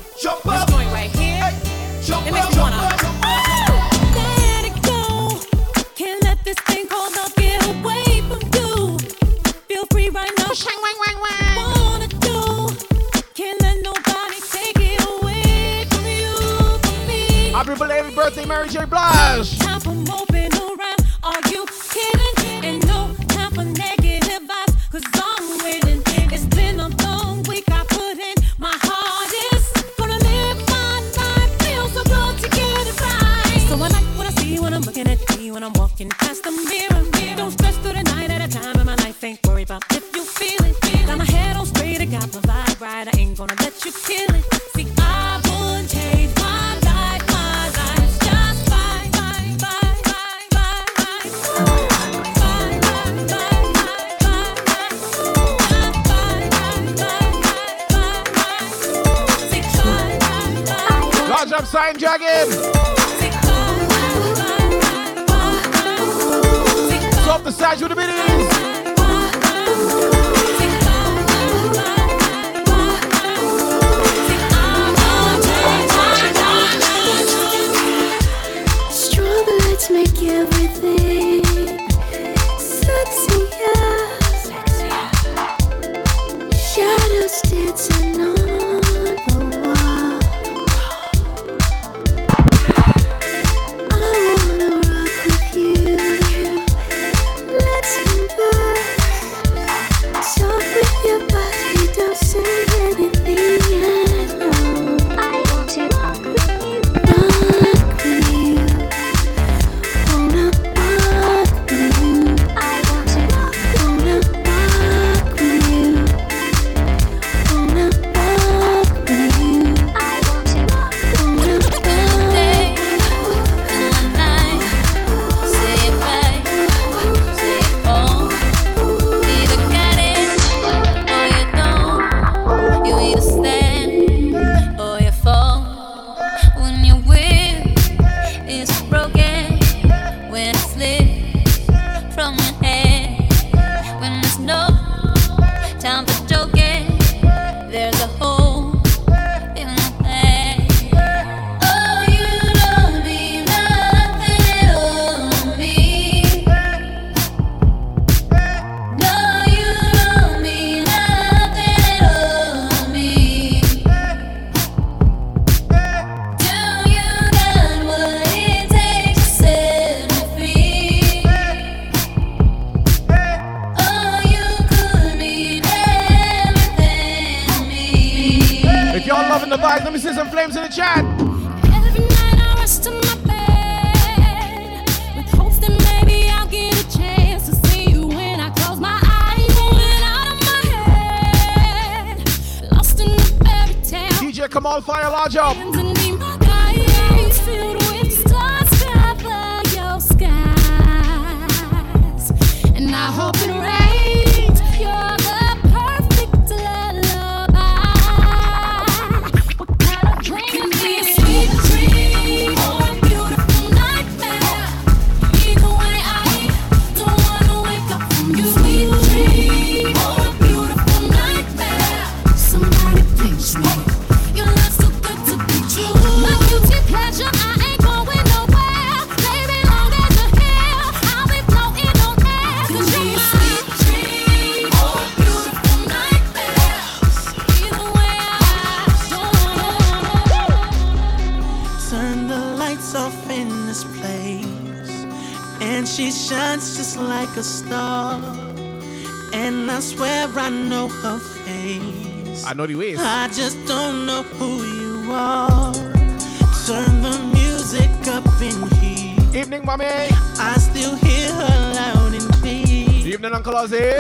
I hope it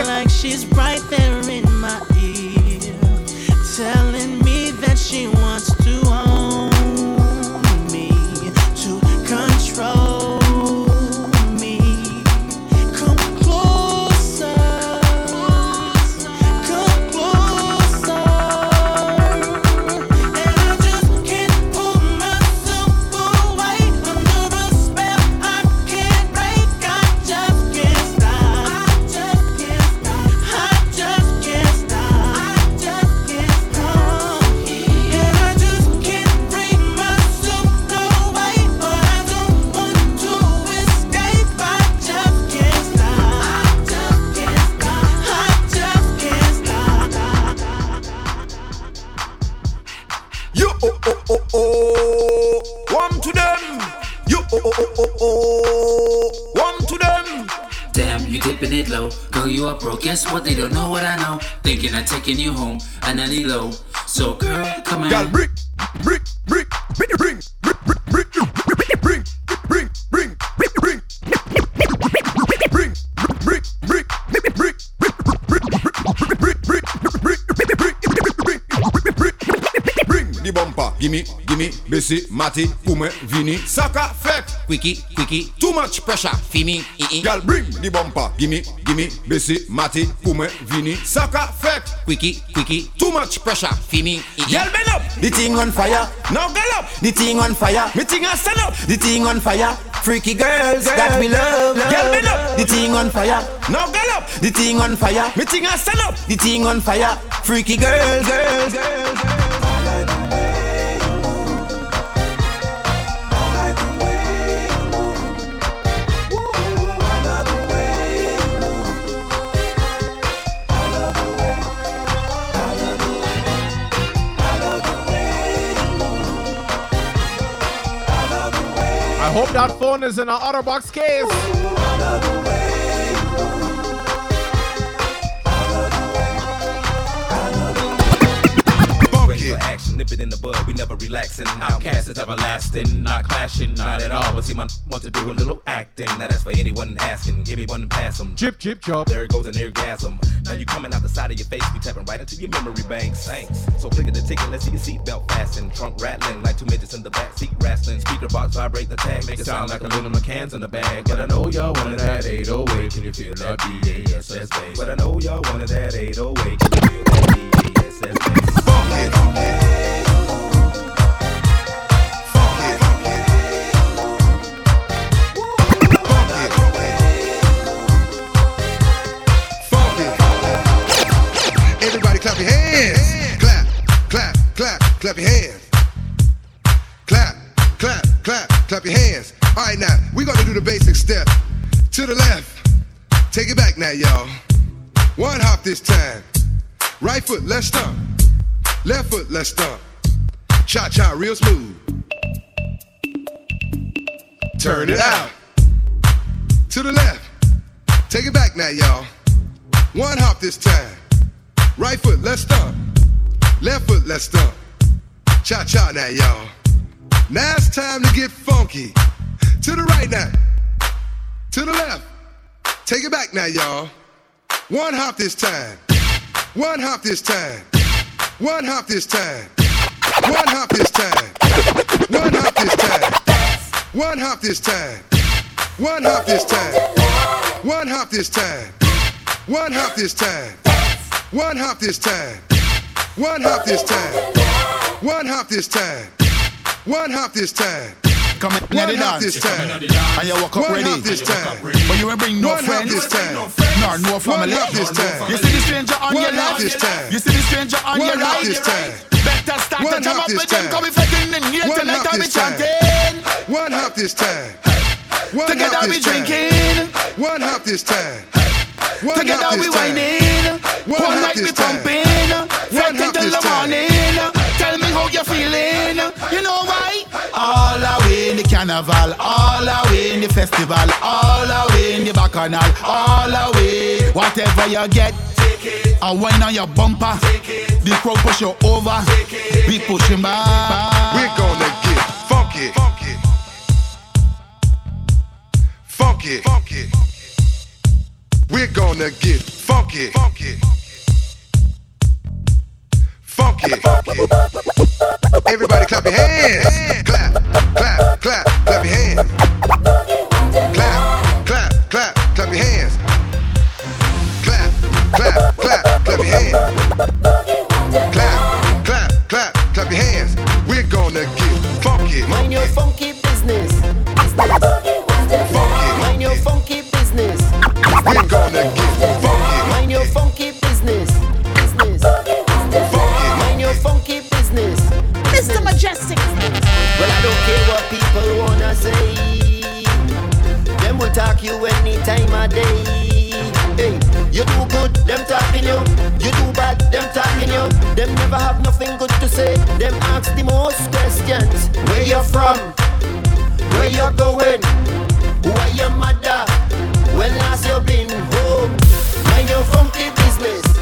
Like she's right there Taking you home, and need low. So, girl, come on. Girl, brick, brick, brick, brick, bring, bring, bring, bring, bring, bring, bring, brick, brick, brick, brick, bring the bumper. Gimme, gimme, Bessie, Matty, Pume, Vini, Saka, Fek, Quickie, quickie. Too much pressure. Fimi. Girl, bring the bumper. Gimme, gimme, Bessie, Matty, Pume, Vini, Saka, Quickie, quickie. Too much pressure. Fimi, ee. Girl, bend up. The thing on fire, Now get up. the thing on fire, Me thing a stand up. the thing on fire. Freaky girls that we love. Girl, bend up. The thing on fire, Now get up. the thing on fire, Me thing a stand up. the thing on fire. Freaky girls, girls, girls. That phone is in an OtterBox case. Nip it in the bud, we never relaxing. OutKast is everlasting, not clashing, not at all. But see, my want to do a little acting. Now that's for anyone asking. Give me one and pass them. Chip, chip, chop. There it goes an orgasm. Now you coming out the side of your face, we tapping right into your memory banks. Thanks. So click at the ticket, let's see your seatbelt fasten. Trunk rattling like two midgets in the back seat wrestling. Speaker box vibrate the tag, make it sound like a little McCann's in the bag. But I know y'all wanted that 808. Can you feel that BASS bass? But I know y'all wanted that 808. Can you feel that BASS now, we're gonna do the basic step. To the left. Take it back now, y'all. One hop this time. Right foot, let's stomp. Left foot, let's stomp. Cha cha, real smooth. Turn it out. To the left. Take it back now, y'all. One hop this time. Right foot, let's stomp. Left foot, let's stomp. Cha Cha now, y'all. Now it's time to get funky. To the right now. To the left. Take it back now, y'all. One hop this time. One hop this time. One hop this time. One hop this time. One hop this time. One hop this time. One hop this time. One hop this time. One hop this time. One hop this time. One hop this time. One hop this time. One hop this time. One the hop dance. this time. And you walk up One ready. this time. But you ain't bring no One friends. this time. Nor no family. One this time. You see the stranger on One your left. this time. You see the stranger on One your right. this time. Better start One to jam up with them. time. Come if you're in here One tonight, I'll be this time. chanting. One hop this time. One Together we drinking. One hop this time. One Together we whining. One night we pumping. Carnival, all away in the festival, all away in the bacchanal, all away. Whatever you get, a wine on your bumper. The crowd push you over, we pushing back. We're gonna get funky. Funky. Funky. Funky. We're gonna get funky. Funky. Funky. Everybody clap your hands. Clap, clap, clap, clap your hands. Clap, clap, clap, clap your hands. Clap, clap, clap, clap your hands. Clap, clap, clap, clap your hands. We're gonna get funky. Mind your funky business. Funky. Mind your funky business. We're gonna get funky. Mind your funky business. Business. Well, I don't care what people wanna say. Them will talk you any time of day. Hey, you do good, them talking you. You do bad, them talking you. Them never have nothing good to say. Them ask the most questions. Where you from? Where you going? Who are your mother? When last you been home? Mind your funky business.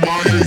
my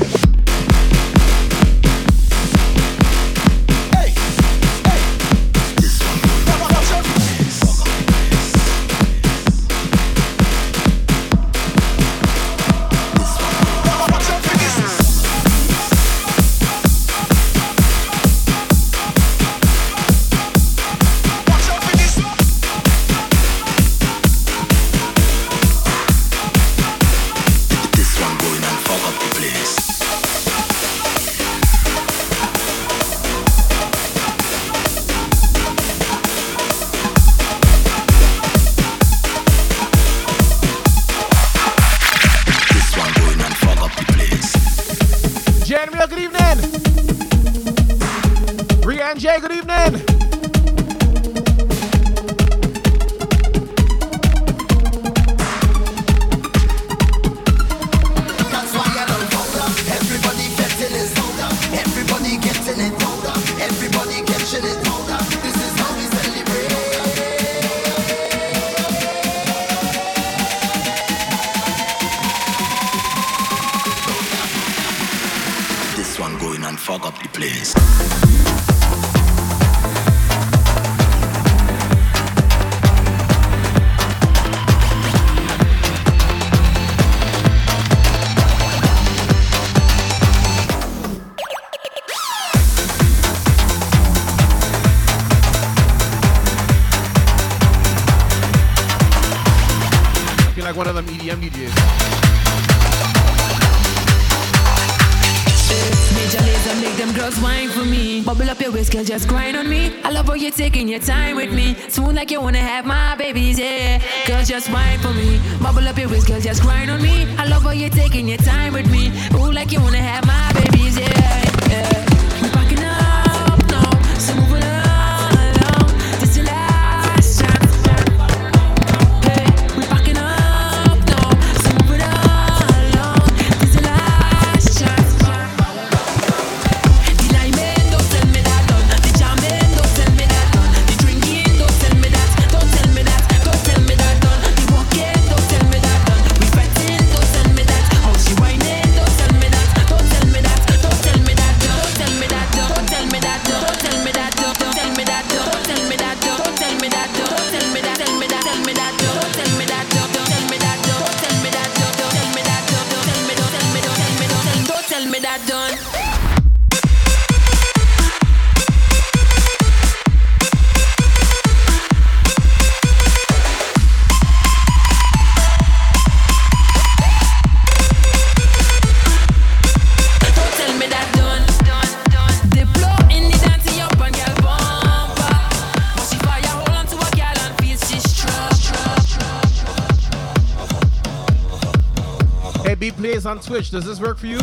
on Twitch. Does this work for you?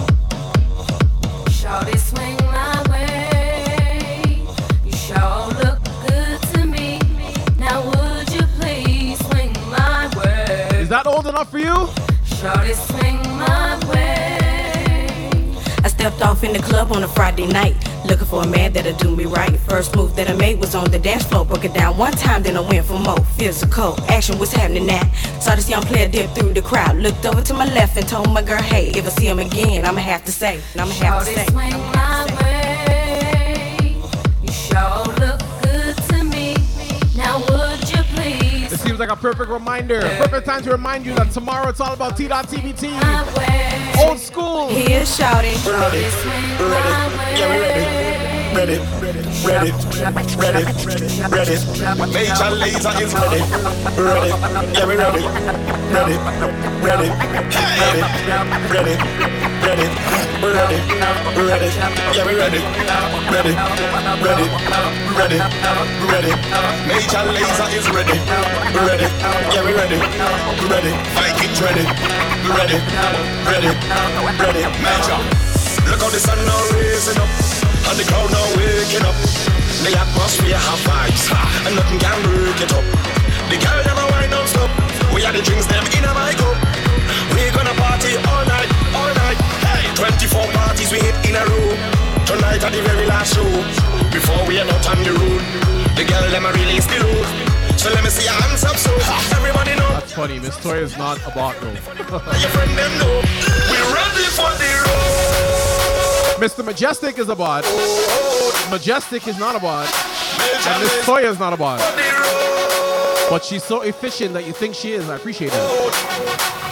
Shorty swing my way. You sure look good to me. Now would you please swing my way? Is that old enough for you? Shorty swing my way. I stepped off in the club on a Friday night, looking for a man that'll do me right. First move that I made was on the dance floor, broke it down one time, then I went for more. Physical action was happening now. Saw this young player dip through the crowd, looked over to my left and told my girl, hey, if I see him again, I'ma have to say, I'ma have to say. swing my way. You sure look good to me. Now would you please? It seems like a perfect reminder. A perfect time to remind you that tomorrow it's all about T.TBT. Old school. Here's Shouty. Ready, yeah, we ready. Ready, ready, ready, ready. Major is ready. Ready, yeah, we ready. Ready, ready, ready, ready, ready, ready, ready. Yeah, we ready. Ready, ready, ready. Major is ready. Ready, yeah, we ready. Ready, Vikings ready. Ready, ready, ready. Major. Look how the sun now raising up, and the crowd now waking up. The atmosphere have vibes, ha, and nothing can break it up. The girl never wind non stop. We are the drinks them in a my cup. We gonna party all night, all night. Hey, 24 parties we hit in a row. Tonight at the very last show. Before we are not on the road, the girl them release the load. So let me see your hands up, so everybody know. That's funny. Miss Toy is not a bot though. Your friend them know. We ready for the road. Mr. Mejustik is a bot. Mejustik is not a bot. And Miss Toya is not a bot. But she's so efficient that you think she is. I appreciate that.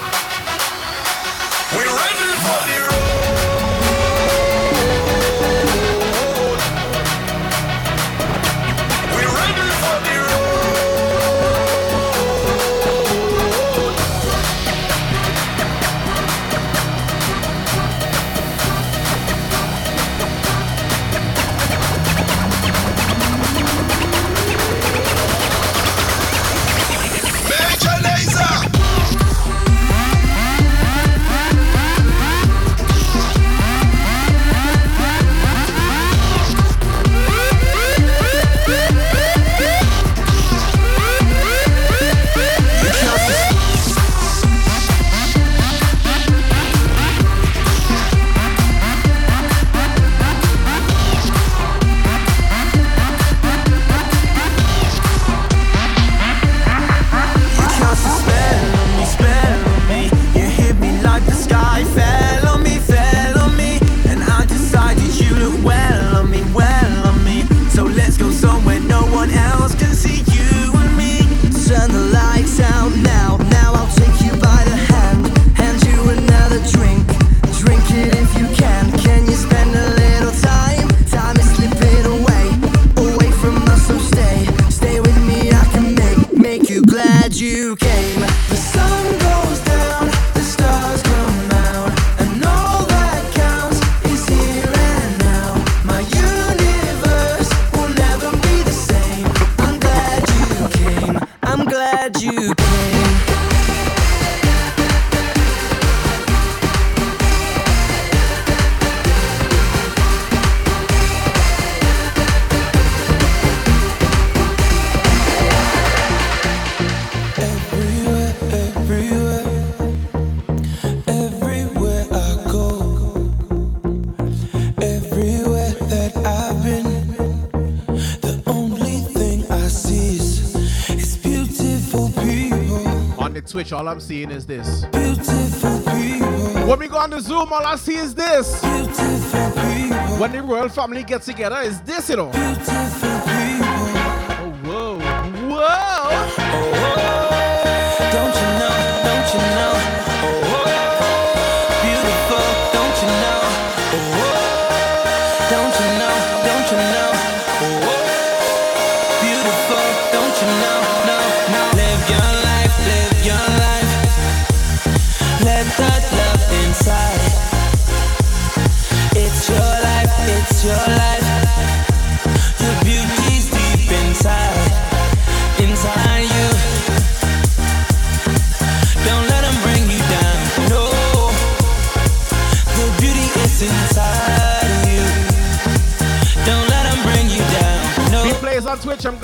All I'm seeing is this. When we go on the Zoom, all I see is this. When the royal family gets together, is this, you know.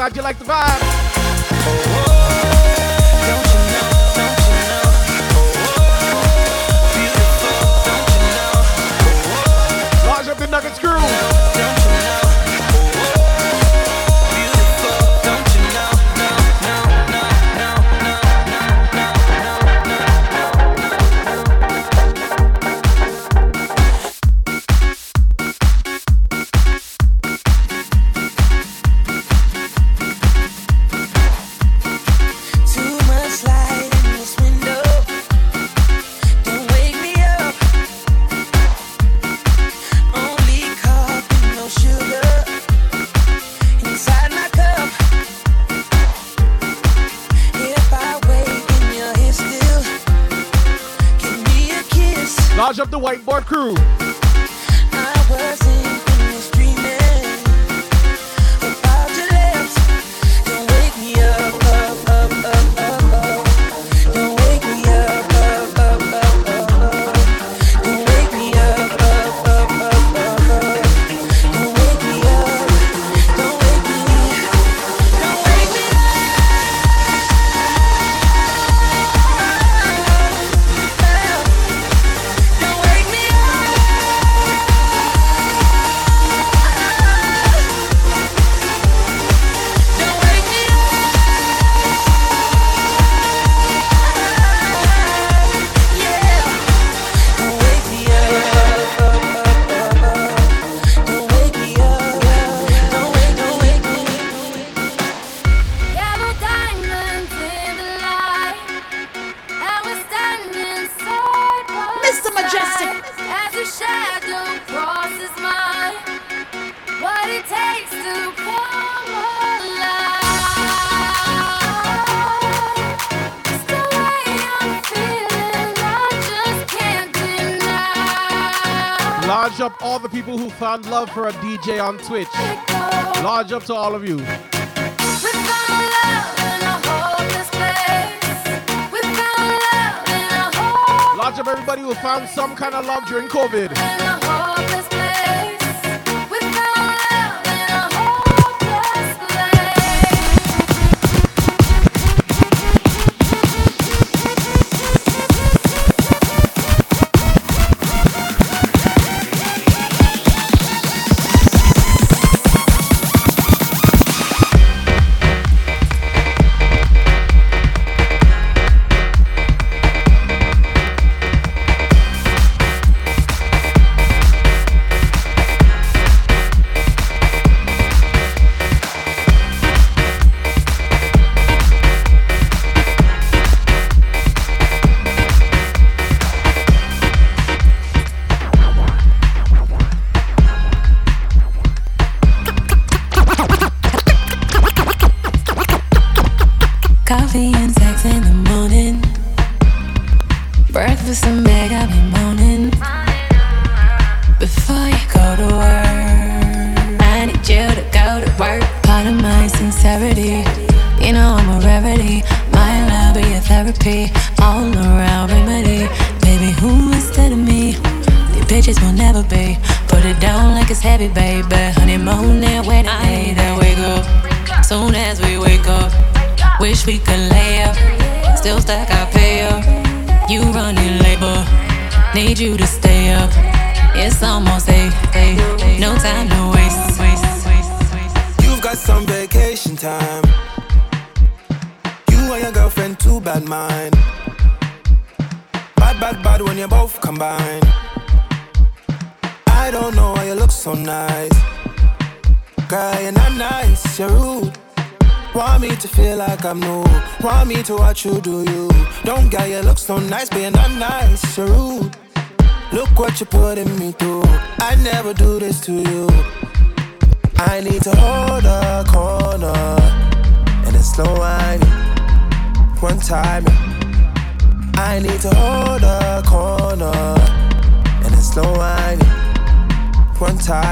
vibe. You like the vibe? love for a DJ on Twitch. Large up to all of you. Large up everybody who found some kind of love during COVID.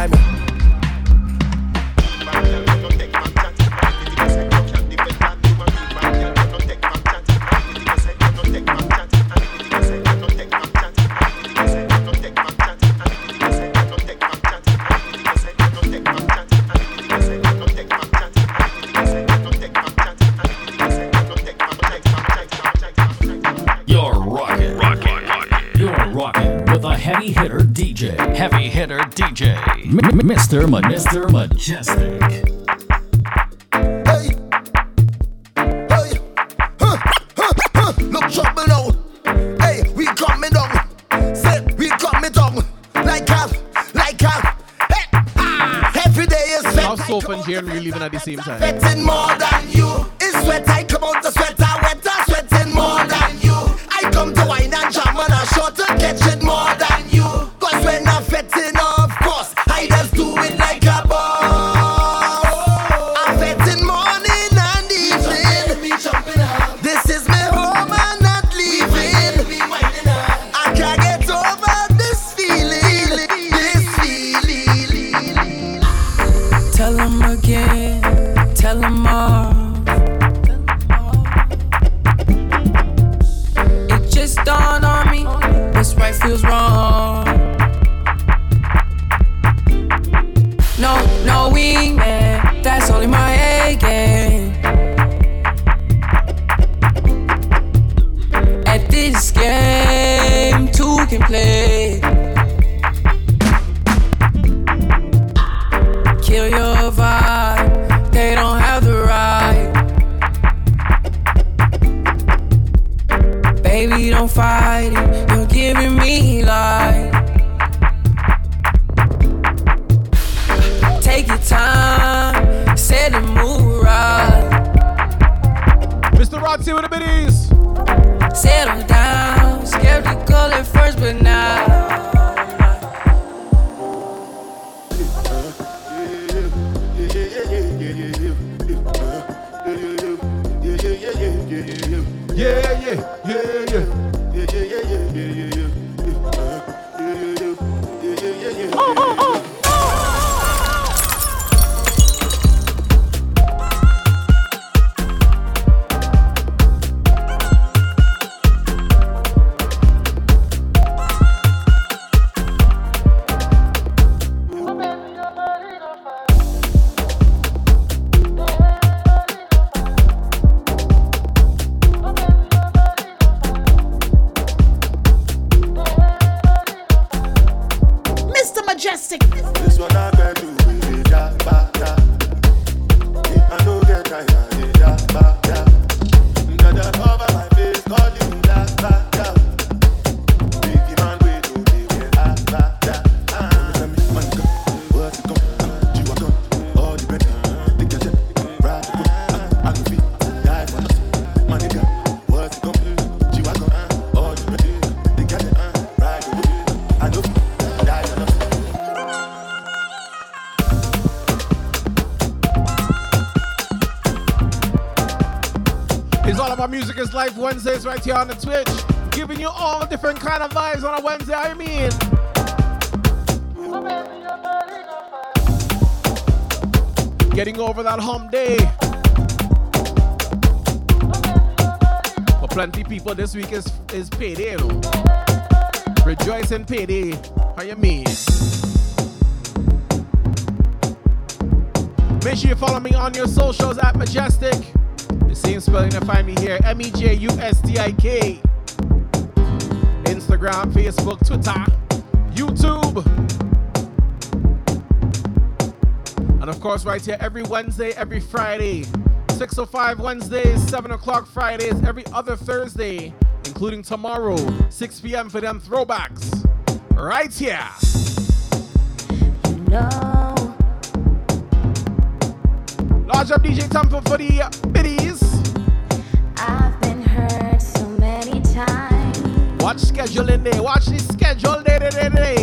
One Mr. Ma- Mr. Mejustik. Look trouble now. Hey, we coming down. Say we coming down. Like a, like a. Hey, ah, every day is Now sweat. soap and Jane relieving at the same time. Sweating more than you. Music is life Wednesdays right here on the Twitch. Giving you all different kind of vibes on a Wednesday. I mean. Getting over that hump day. For plenty people this week is is payday, know. Rejoicing payday. How you mean? Make sure you follow me on your socials at Mejustik. Same spelling to find me here. M E J U S T I K. Instagram, Facebook, Twitter, YouTube. And of course, right here every Wednesday, every Friday. 605 Wednesdays, 7 o'clock Fridays, every other Thursday, including tomorrow, 6 p.m. for them throwbacks. Right here. No. Large up DJ Tampa for the scheduling day. Watch this schedule day, day, day, day.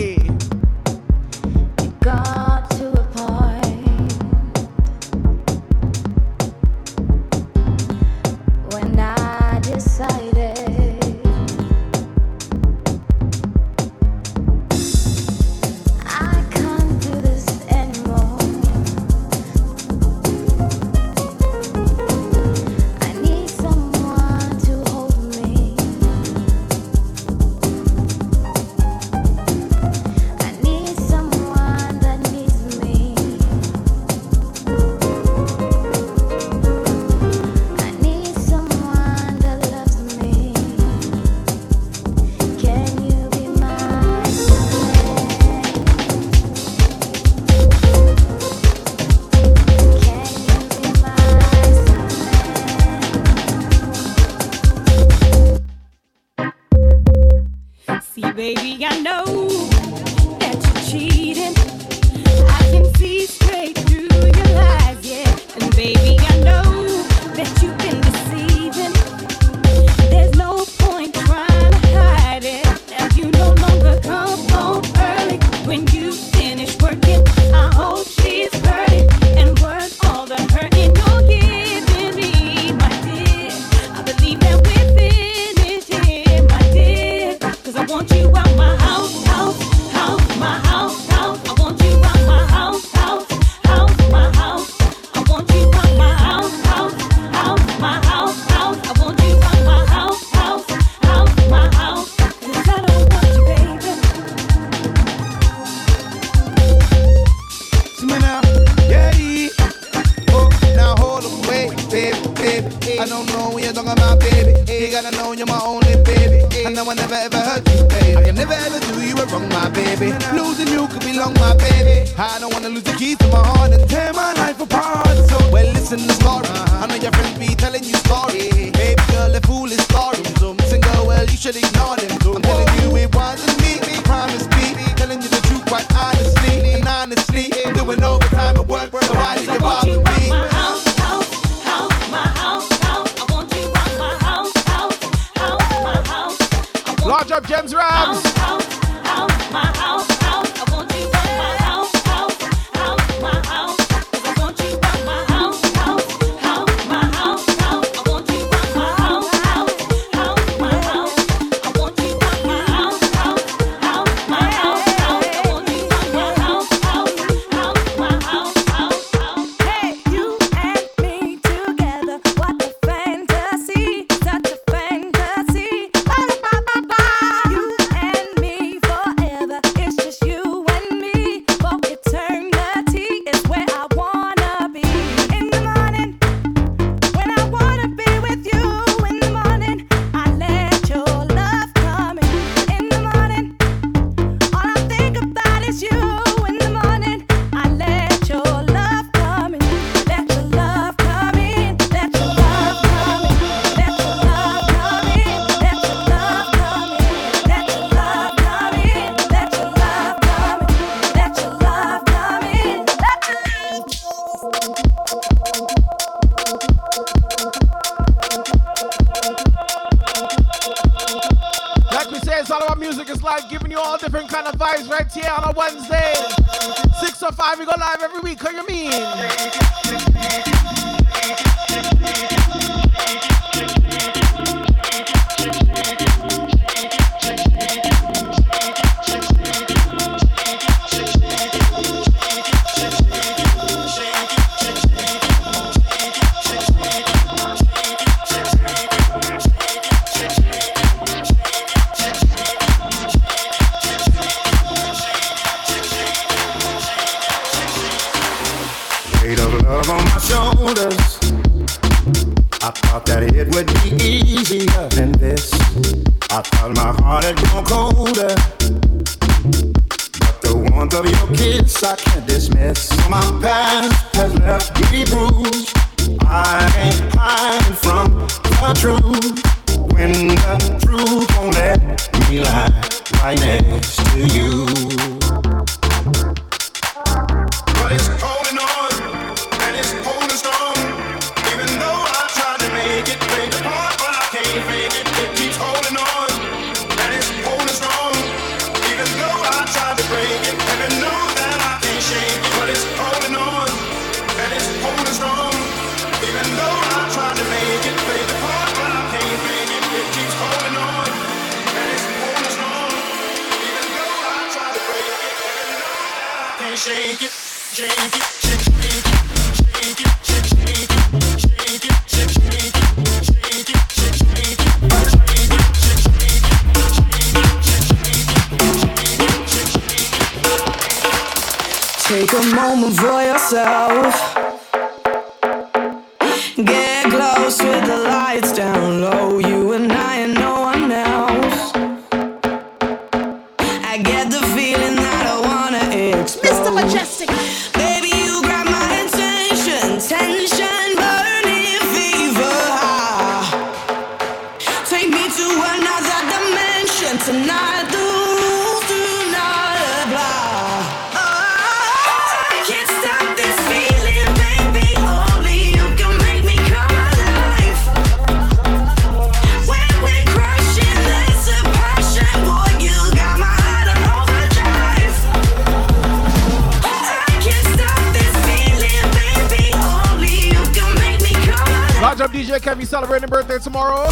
DJ Kevin celebrating birthday tomorrow.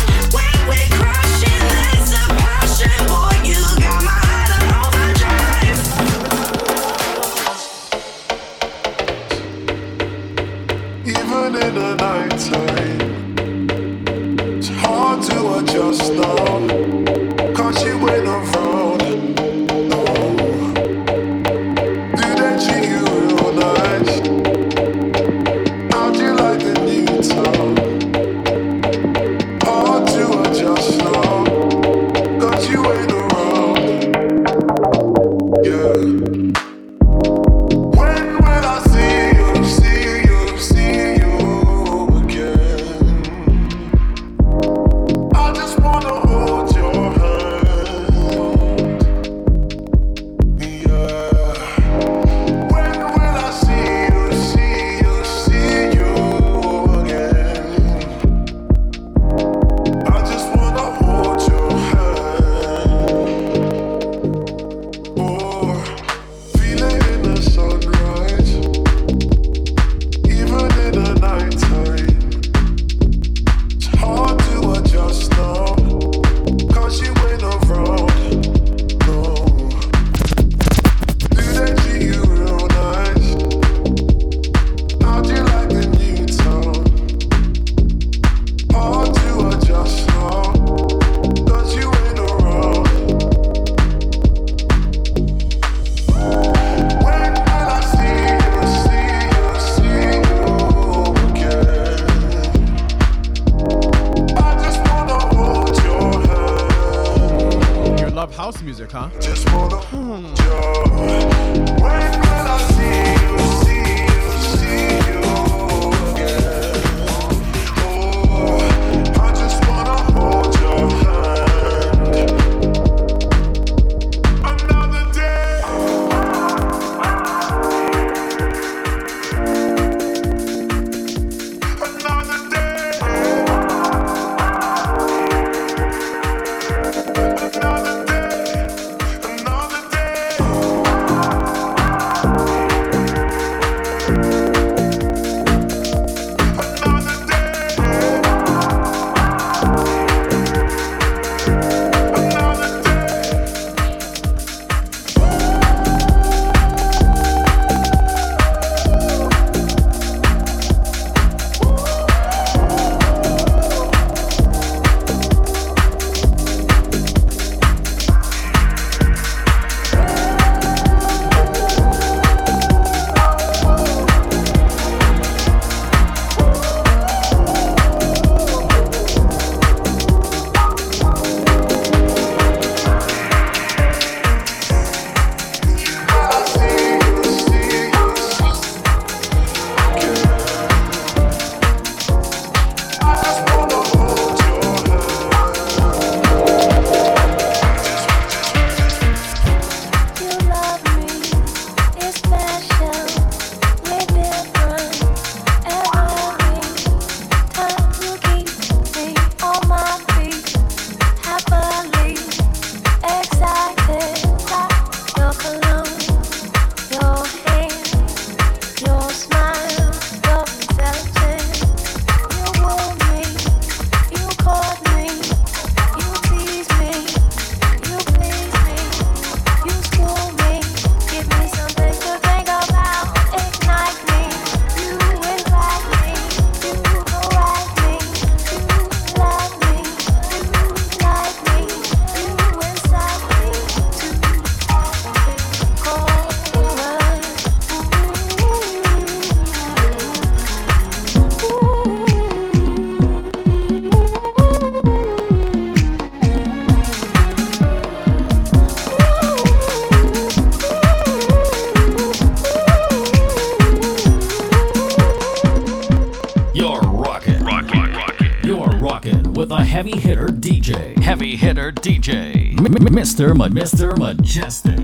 Mr. Mr. Mejustik.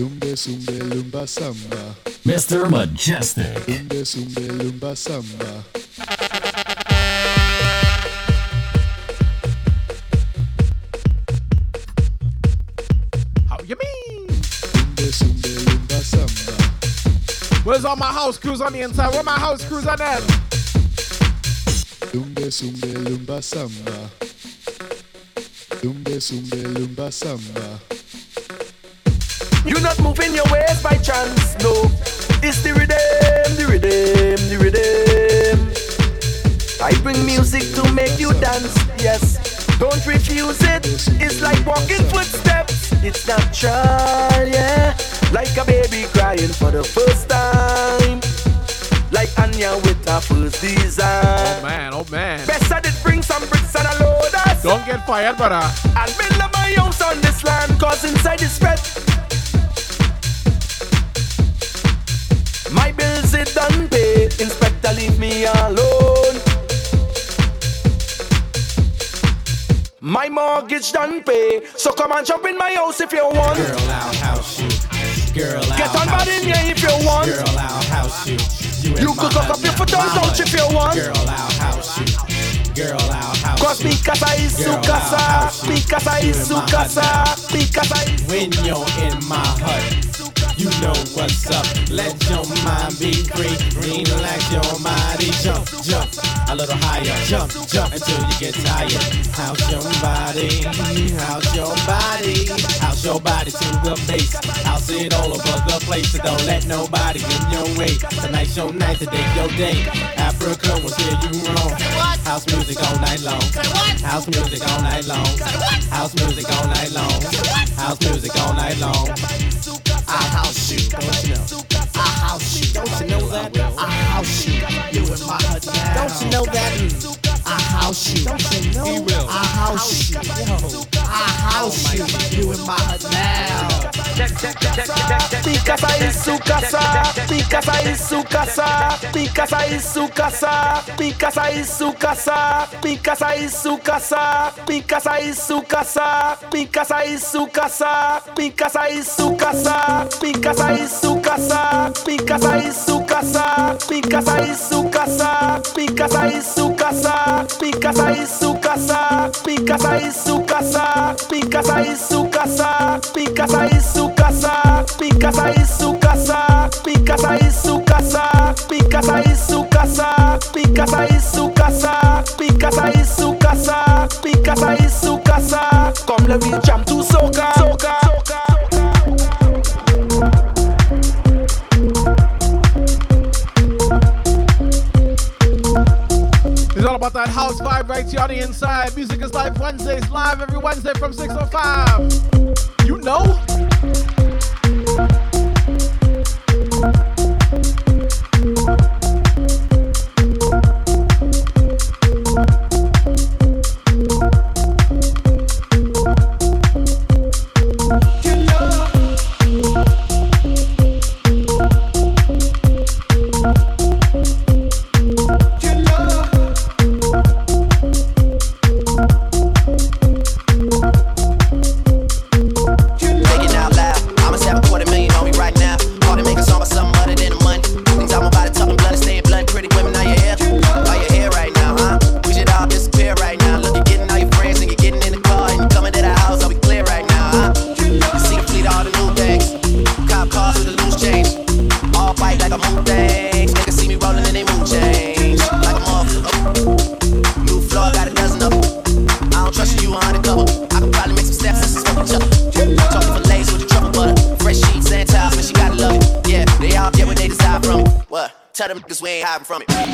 Lumbe sumbe lumba samba. Mr. Mejustik. Lumbe sumbe lumba samba. How you mean? Lumbe sumbe lumba samba. Where's all my house crews on the inside? Where my house crews on them? Lumbe sumbe lumba samba. Lumbe sumbe lumba samba. You're not moving your ways by chance, no. It's the rhythm, the rhythm, the rhythm. I bring music to make you dance, yes. Don't refuse it. It's like walking footsteps. It's natural, yeah. Like a baby crying for the first time. Like Anya with her first design. Oh man, oh man. Best I did bring some bricks and a load us. Don't get fired, brother. I'll build up my house on this land, cause inside is spread. My bills it done pay. Inspector, leave me alone. My mortgage done pay. So come and jump in my house if you want. Girl, I'll house you. Girl, I'll Get on bad in here if you want. Girl, I'll house you. You, You could cock up your foot on couch if you want. Girl, I'll house you. Girl, I'll house Cause you. mi casa es su Girl, I'll casa. house. Mi casa You es in su casa. hut Mi casa When you're in my hut, you know what's up. Let your mind be free. Relax your body. Jump, jump a little higher. Jump, jump until you get tired. House your body. House your body. House your body to the base. House it all over the place. So don't let nobody in your way. Tonight's your night, today your day. Africa will steer you wrong. House music all night long. House music all night long. House music all night long. House music all night long. I'll house you. Come on, you know. I house you, don't you know that? I house you, you in my hut now. Don't you know that? I house you, don't you know? I house you, yo. I house you, you in my hut now. Mi casa su casa, mi casa su casa, mi casa su casa, mi casa su casa, mi casa su casa, mi casa su casa, mi casa su casa, mi casa su casa, mi casa su casa, casa es su casa, mi casa es su casa, mi casa es su casa, mi casa es su casa, mi casa es su casa, mi casa es su casa, mi casa es su casa, mi casa es su casa, mi casa es su casa, mi casa es su casa, mi casa es su casa, mi casa es su casa, mi casa es su casa. Come let me jam to soca, soca, soca. All about that house vibe right here on the inside. Music is Live Wednesdays, live every Wednesday from 6.05. You know? From it.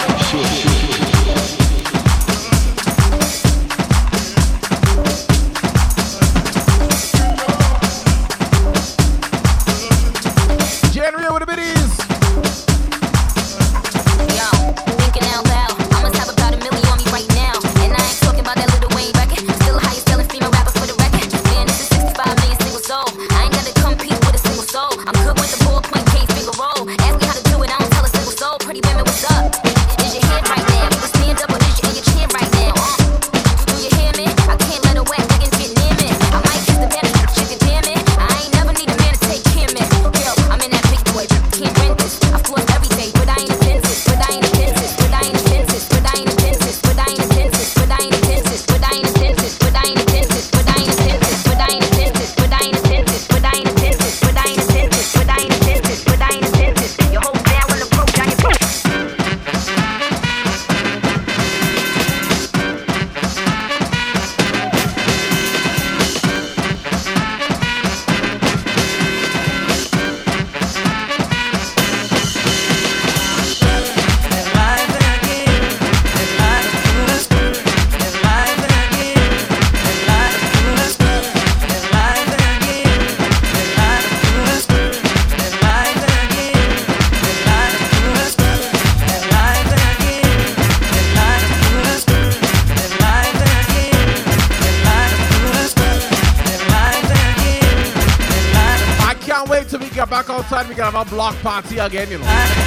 Block party again, you know.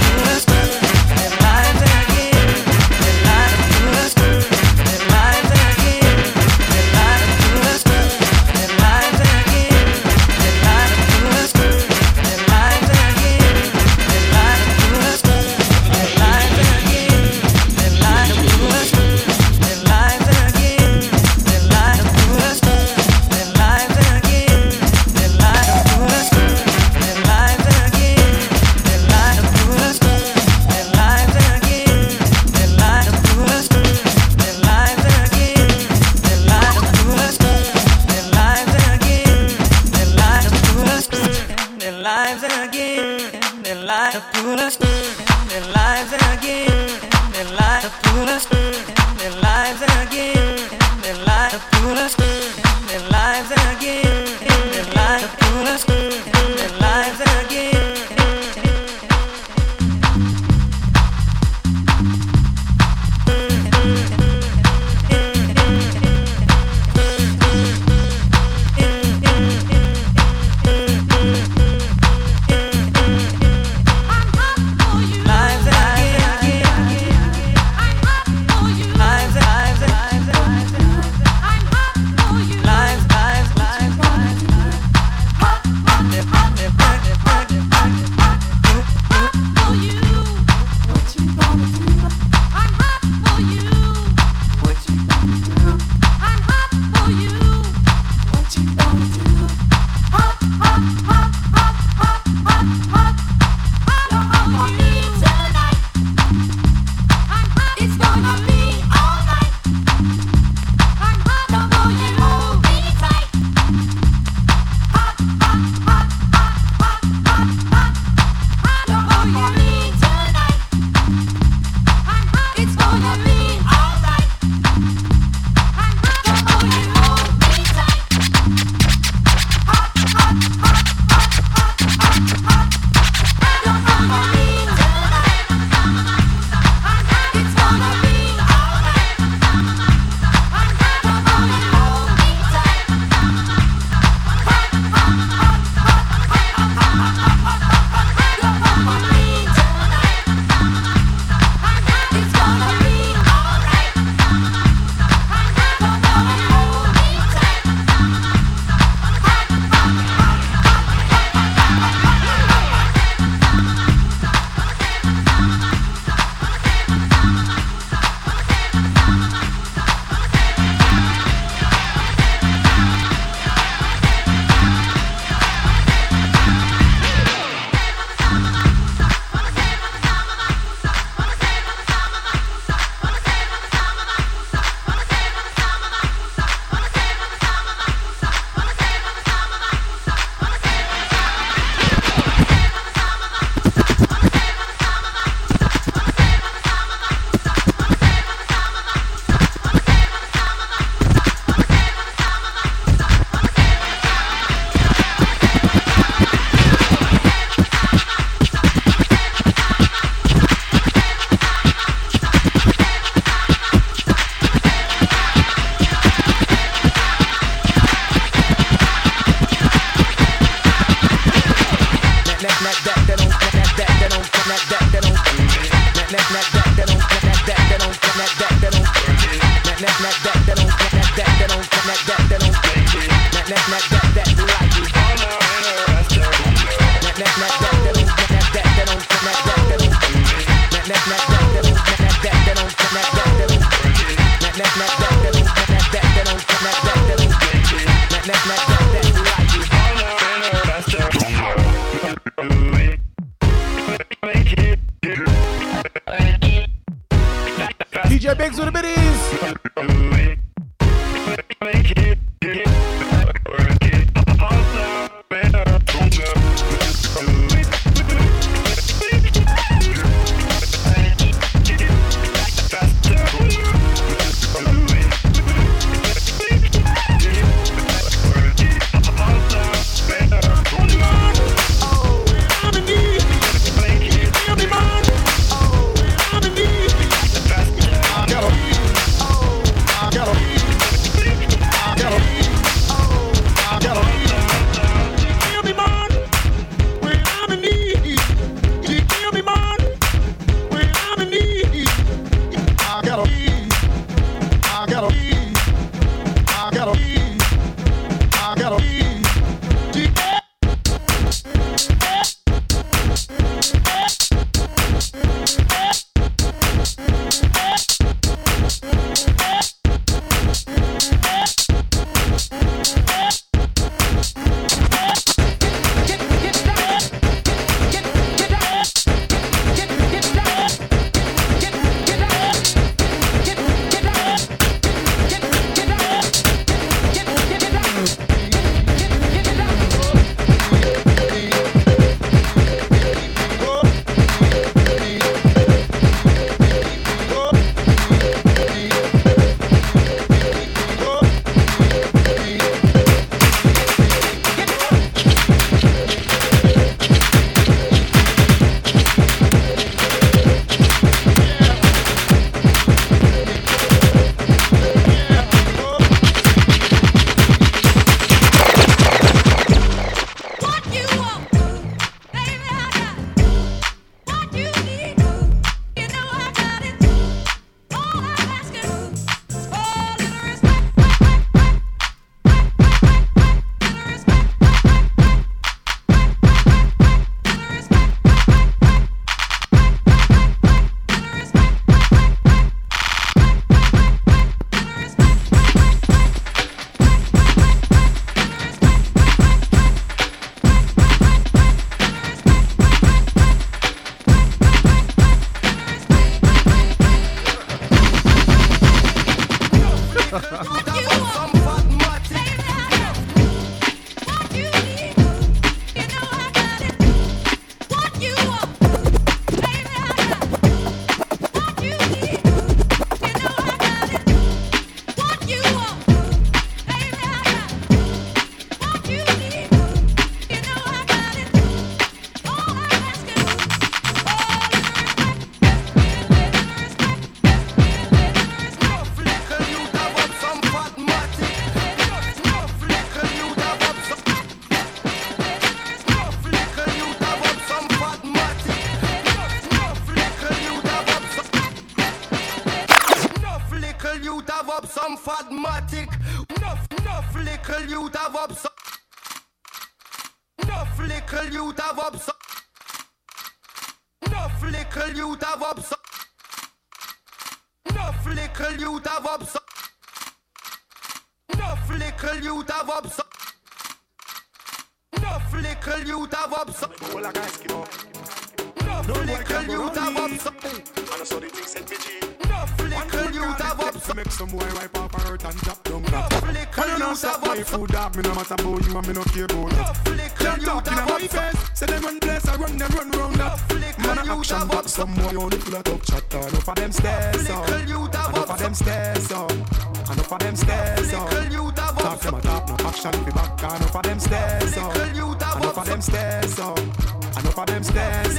Food dog, me no matter about you and me no care about that. Can't talk in my face, say them run place, I run them run round. Man a action, but some boy only full of talk chat. Enough of them stairs, so. Enough of them stairs. Enough of them stairs. Talk them a talk, no action fi back. Enough of them stairs. Enough of them stairs. Enough of them stairs.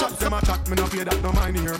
Chat them a chat, me no play that, no mind hear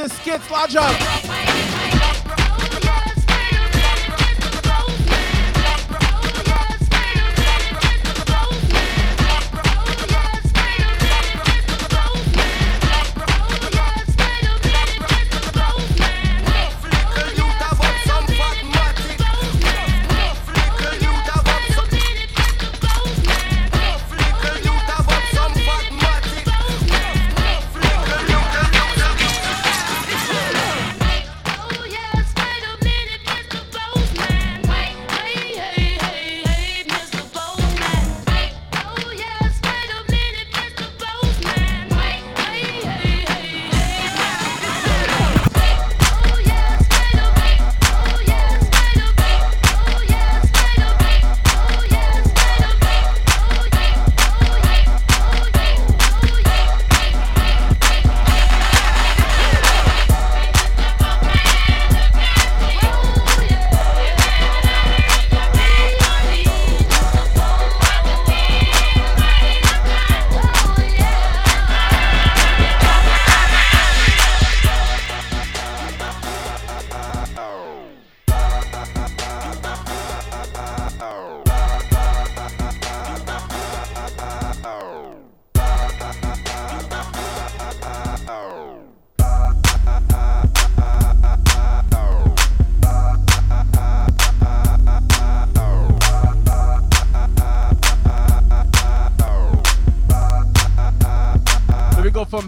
This is Skits Lodge Up.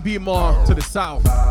be more to the south.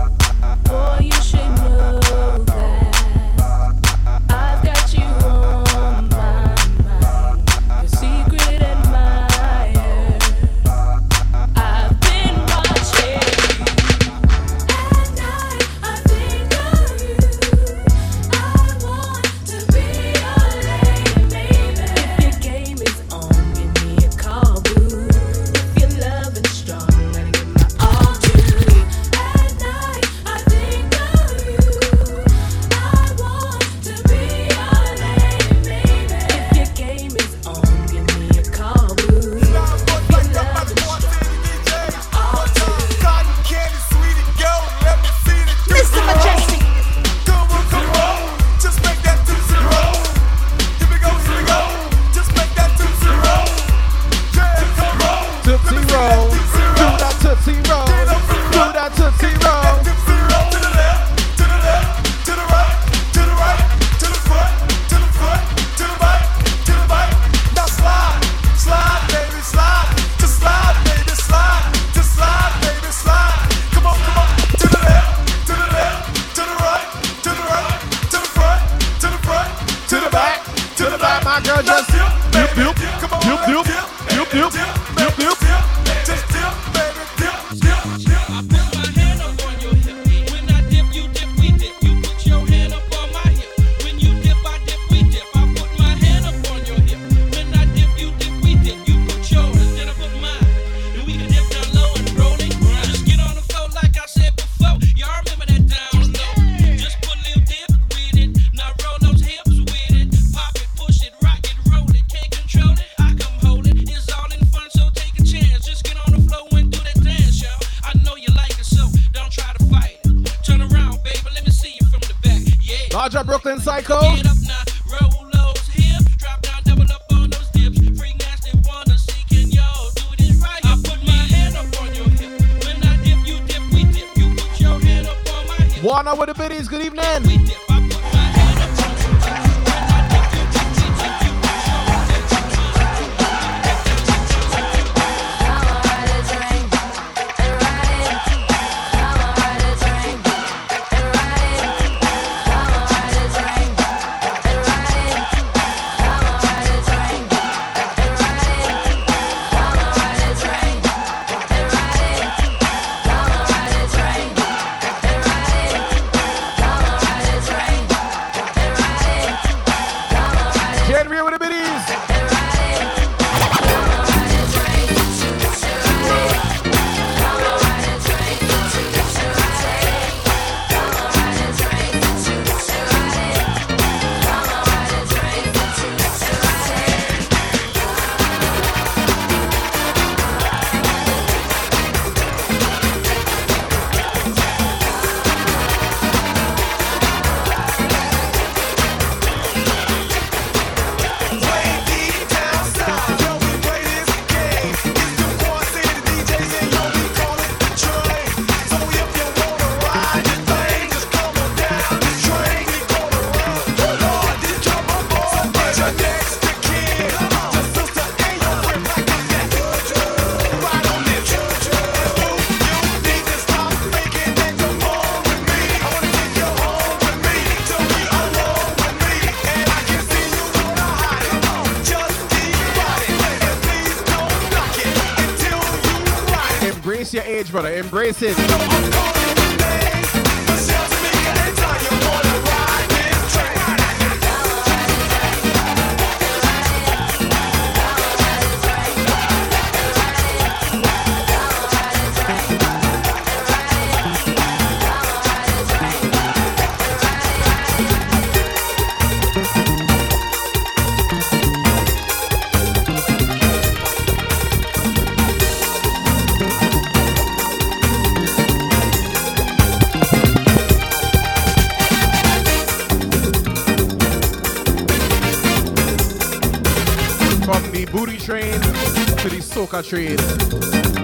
embrace it.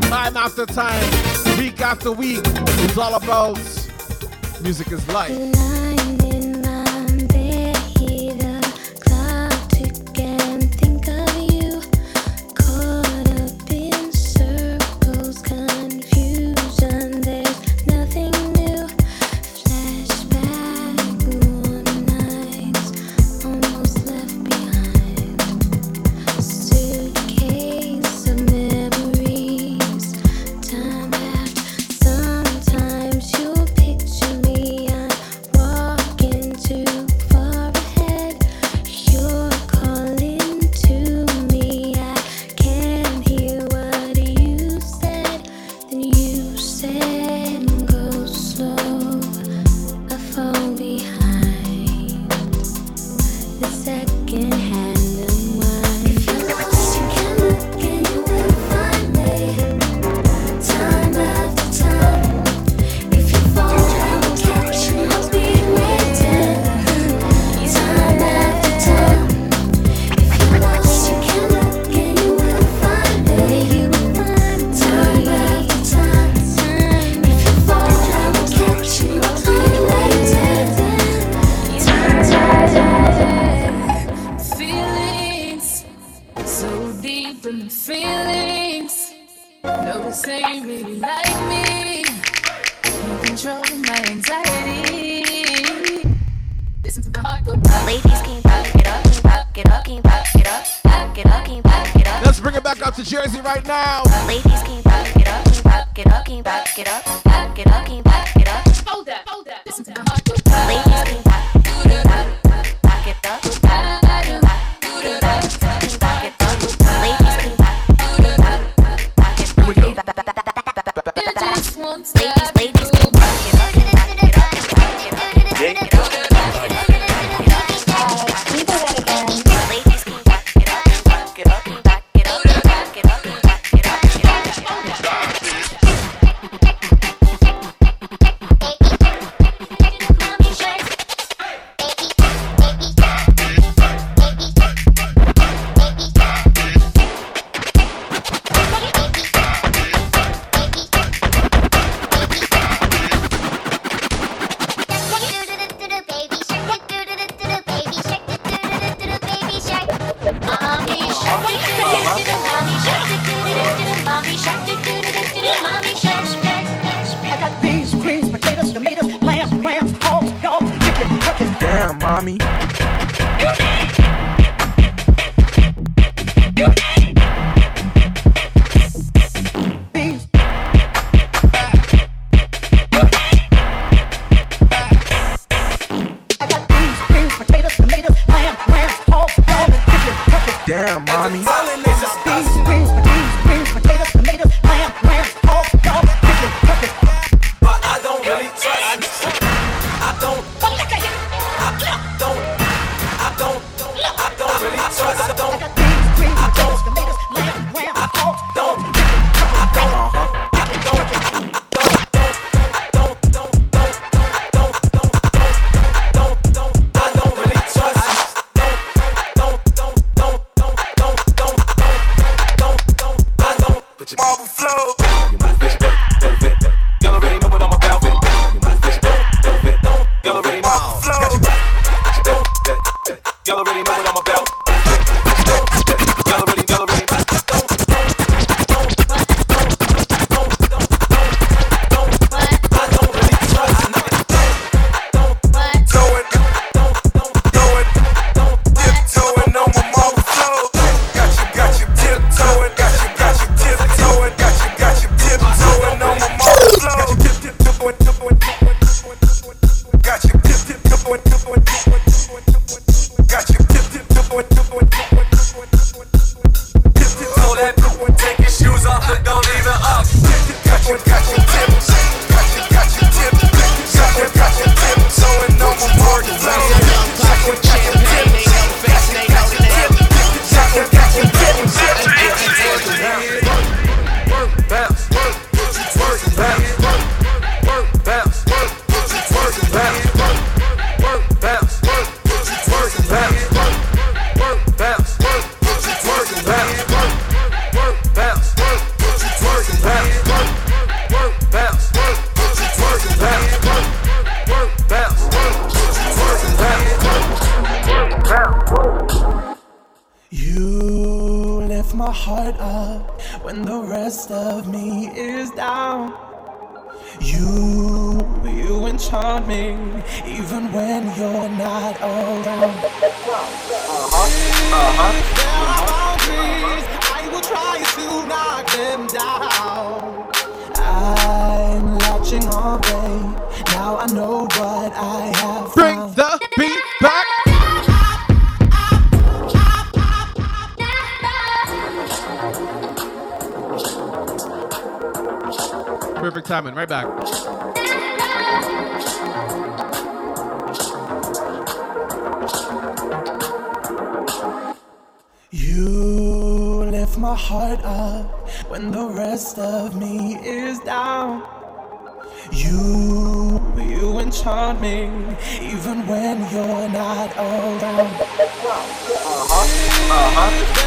Time after time, week after week, it's all about music is life. Simon. Right back. You lift my heart up when the rest of me is down. You, you enchant me even when you're not around. Uh huh. Uh huh.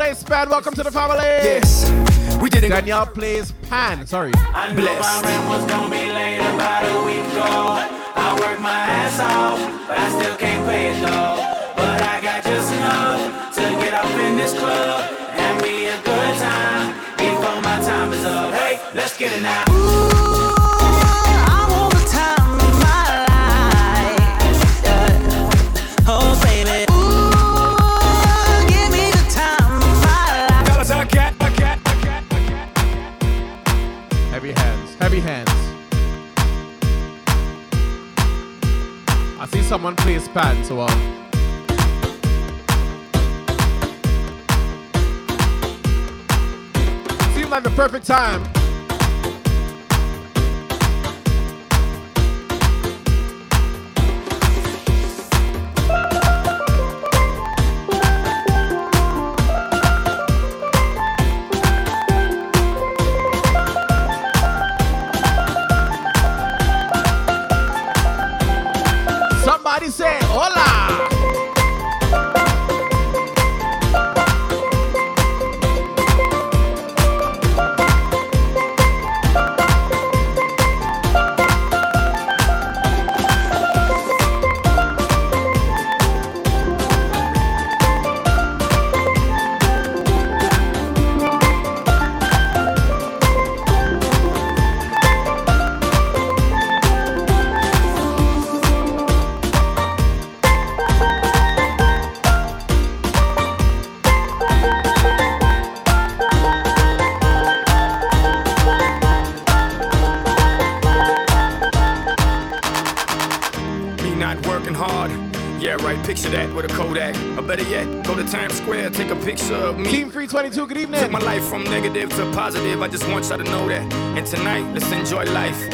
plays Pan. Welcome to the family. Yes. We did it. Danielle plays Pan. Sorry. I my rent was gonna be late about a week ago. I worked my ass off, but I still can't pay it though. But I got just enough to get up in this club and be a good time before my time is up. Hey, let's get it now. Ooh. see someone plays pan, so um. Seemed like the perfect time hola. oughta know that. And tonight, let's enjoy life.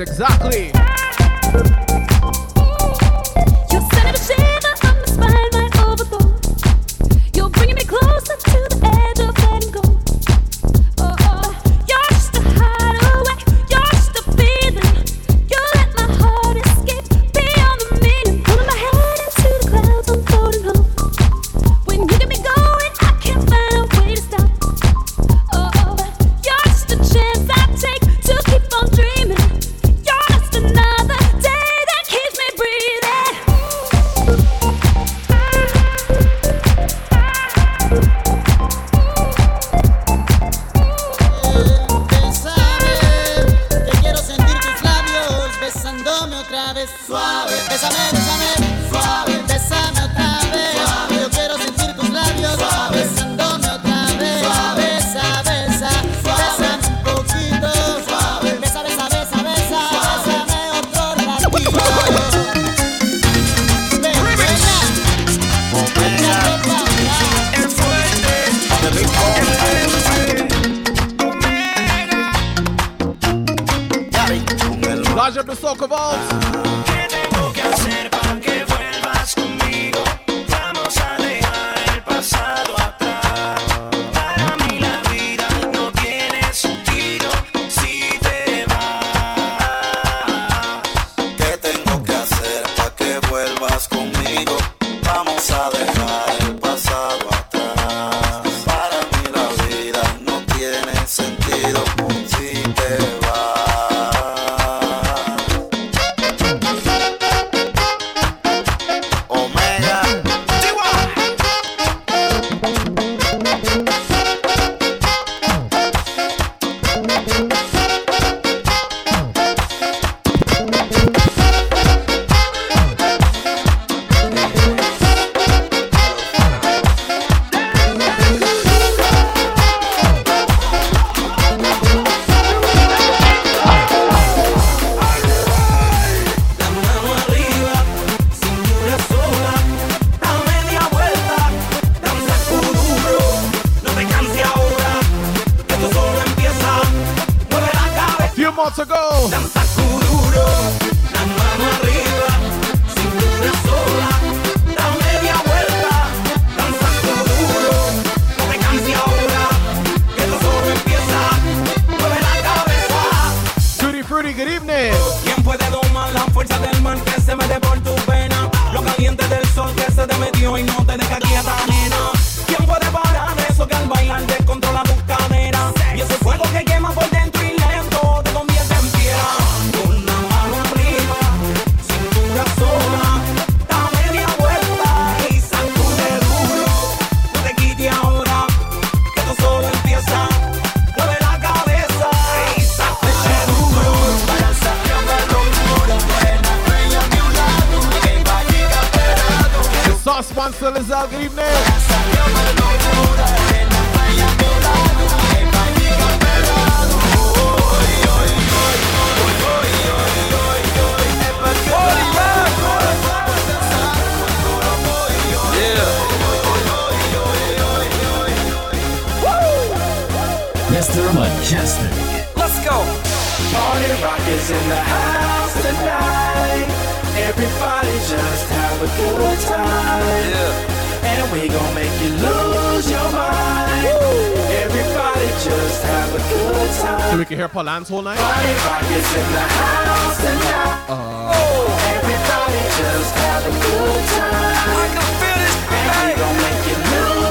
exactly. So we can hear Polan's whole night? Uh,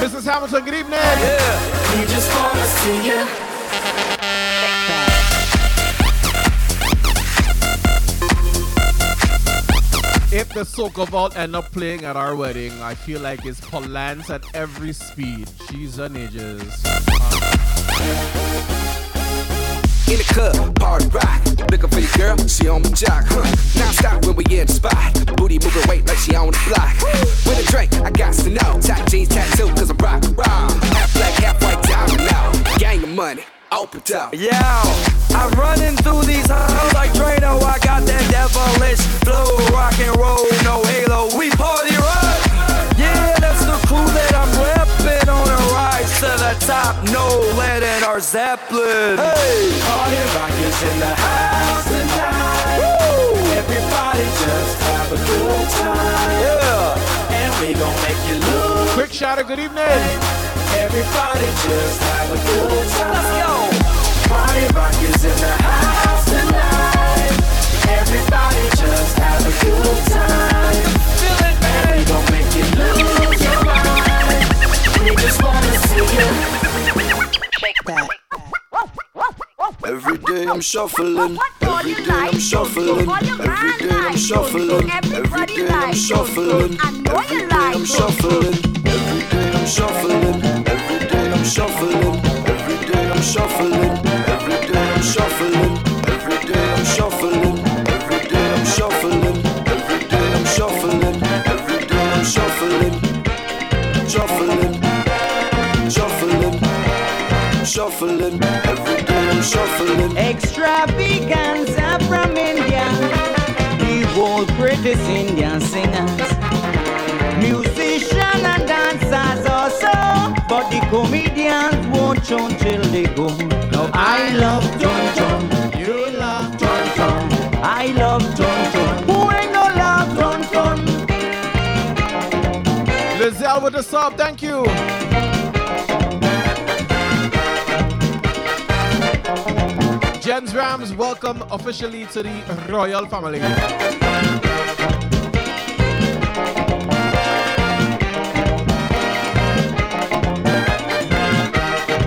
Mrs. Hamilton, good evening. Yeah. We just wanna see you. If the soccer vault end up playing at our wedding, I feel like it's Polans at every speed. She's an ages. Uh, in the club, party rock. Looking for your girl, she on my jock. Huh. Now stop when we in the spot. Booty moving weight like she on the block. With a drink, I got to know. Tight jeans, tattoo, cause I'm rock raw. Half black, half white, diamond now. Gang of money. Open top. Yeah, I'm running through these halls like Drano. I got that devilish flow, rock and roll, no halo. We party rock. Yeah, that's the crew that I'm repping on a rise to the top. In our Zeppelin. Hey, Party rock is in the house tonight. Everybody just have a good time. Yeah. And we gon' make you lose. Quick shout out, good evening. Everybody just have a good time. Let's go. Party rock is in the house tonight. Everybody just have a good time. Feel it, man. And we gon' make you lose your mind. We just wanna see you. Every day I'm shuffling, every day I'm shuffling, every day I'm shuffling, every day I'm shuffling, every day I'm shuffling, every day I'm shuffling, every day I'm shuffling, every day I'm shuffling, shuffling, every day I'm shuffling. Extravaganza from India. The world greatest Indian singers. Musicians and dancers also. But the comedians won't show till they go. Now I love Tom Tom. You love Tom Tom. I love Tom Tom. Who ain't no love Tom Tom? Lizelle with the sub, thank you. Jens Rams, welcome officially to the royal family.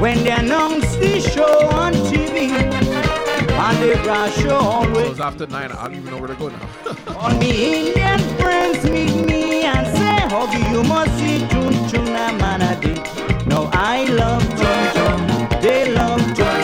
When they announce the show on TV, and they brush show always. It was after nine, I don't even know where to go now. All me Indian friends meet me and say, Huggy, you must see Chun Chun and Manadi. No, I love Chun Chun. They love Chun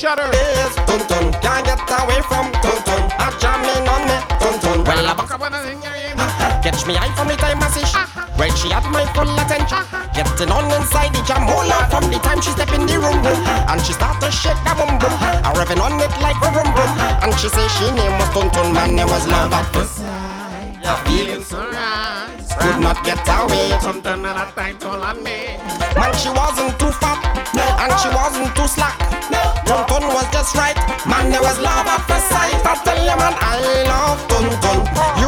Quick shatter. Is Tun Tun. Can't get away from Tun Tun. I jamming on me Tun Tun. Well, I back up on uh-huh. Catch me eye from the time I see she. Well, she had my full attention. Uh-huh. Getting on inside the jam hole from the time she step in the room. boom. Uh-huh. And she start to shake a boom boom. I revving on it like a room boom. And she say she name was Tun Tun. Man, there was love at first sight. Yeah, feeling so right. Could not get away. Something that I time told on me. Man, she wasn't too fat. And she wasn't too slack. Just right. Man, there was love at first sight. I tell you, man, I love Tun Tun.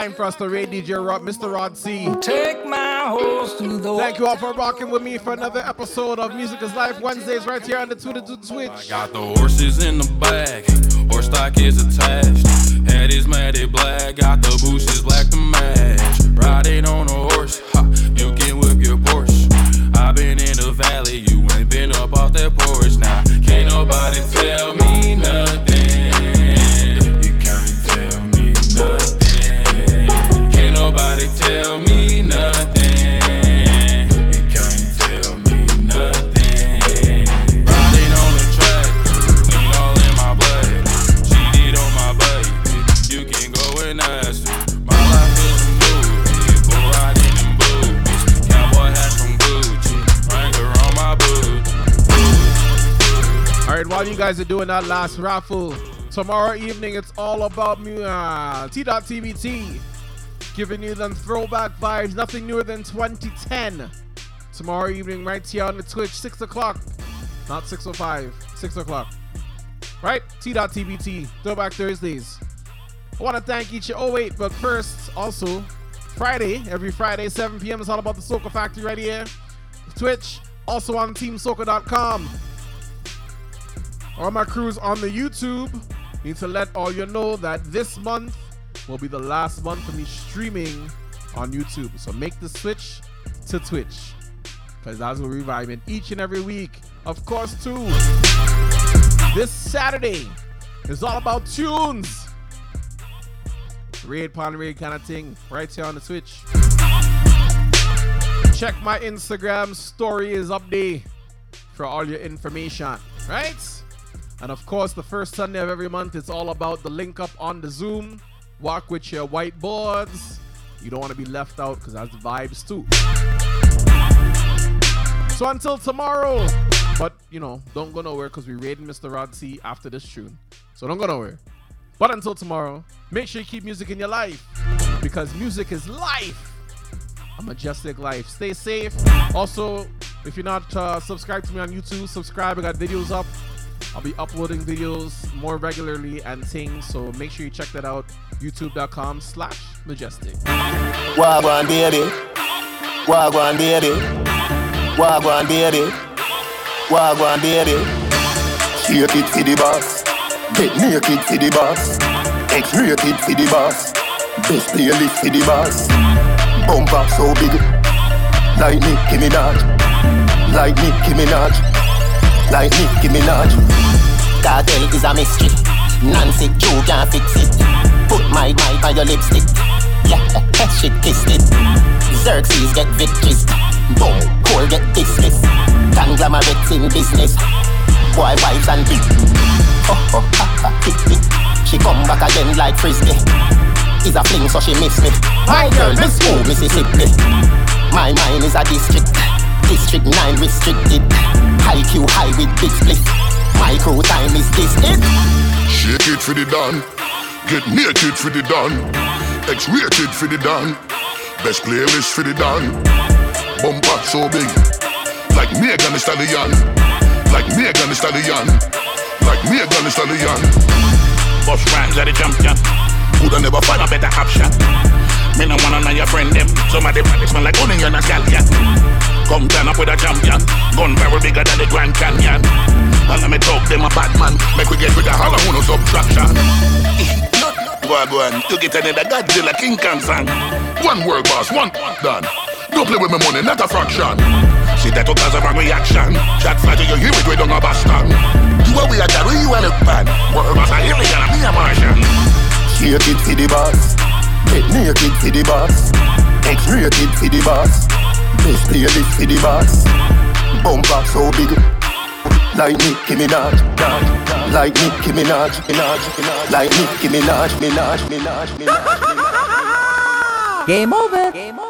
Time for us to raid DJ Rod, Mr. Rod C. Take my my horse to the Thank you all for rocking with me for another episode of Music is Life Wednesdays right here on the Twitter to Twitch. Got the horses in the back, horse stock is attached. Head is matted black, got the bushes black to match. Riding on a horse, ha, you can whip your Porsche. i been in the valley, you ain't been up off that porch. Now, can't nobody tell me nothing. Nobody tell me nothing. You can't tell me nothing. Riding on the track, all in my blood. Cheated on my you can go and ask. My life is bull riding in. Cowboy hat from Gucci, Wrangler on my. All right, while you guys are doing that last raffle, tomorrow evening it's all about mu- uh, T.TBT. Giving you them throwback vibes, nothing newer than 2010. Tomorrow evening, right here on the Twitch, 6 o'clock. Not 6.05, 6 o'clock. Right? T.TBT, Throwback Thursdays. I want to thank each. You oh, wait, but first, also, Friday, every Friday, 7 p.m. is all about the Soca Factory right here. Twitch, also on TeamSoca.com. All my crews on the YouTube need to let all you know that this month will be the last month for me streaming on YouTube. So make the switch to Twitch. Because that's what we're reviving each and every week. Of course, too. This Saturday is all about tunes. Raid upon raid kind of thing. Right here on the Twitch. Check my Instagram story is up there for all your information. Right? And of course, the first Sunday of every month, it's all about the link up on the Zoom. Walk with your whiteboards. You don't want to be left out because that's vibes too. So until tomorrow, but you know, don't go nowhere because we're raiding Mr. Rod C after this tune. So don't go nowhere. But until tomorrow, make sure you keep music in your life because music is life. A majestic life. Stay safe. Also, if you're not uh, subscribed to me on YouTube, subscribe. I got videos up. I'll be uploading videos more regularly and things, so make sure you check that out. YouTube.com slash majestic. Wagwan baby, Wagwan baby, Wagwan baby, Wagwan baby. Shake it for the boss, get naked for the boss, X-rated for the boss, best playlist for the boss. Bumper so big, like Nicki Minaj, like Nicki Minaj, like Nicki Minaj. Cartel is a mystery. Nancy Q can't fix it. Put my mic on your lipstick. Yeah, shit kissed it. Xerxes get victories. Boom, Cole get dismissed. Conglomerates in business. Boy, wives and big. Oh, oh, ha, ha, hit me. She come back again like frisbee. Is a fling, so she miss me. My girl, Miss Move, Mississippi. My mind is a district. District 9 restricted. High Q high with big split. My crew time is this it. Shake it for the done. Get naked for the done. X-rated for the done. Best playlist for the done. Bumper so big. Like Megan Thee Stallion. Like Megan Thee Stallion. Like Megan Thee Stallion. Bust rhymes are the champion. Woulda never find a better option. Me no wanna know your friend them. Some of them smell like onion and scallion. Come turn up with a champion. Gun barrel bigger than the Grand Canyon. And let me talk them a bad man. Make we get rid of all of no subtraction. Boy, go on. You get another Godzilla King Kong song. One word boss, one done. Don't play with my money, not a fraction. See that cause of a reaction. Fire to you hear it, we don't a Boston. You are we are that, you are look bad. World boss, I alien, and me a Martian. Shake it for the boss, get naked for the boss, X-rated for the boss, best playlist for the boss. Bumper so big, like Nicki Minaj, like Nicki Minaj, Minaj, like Nicki Minaj, Minaj, Minaj, Minaj. Game over. Game over.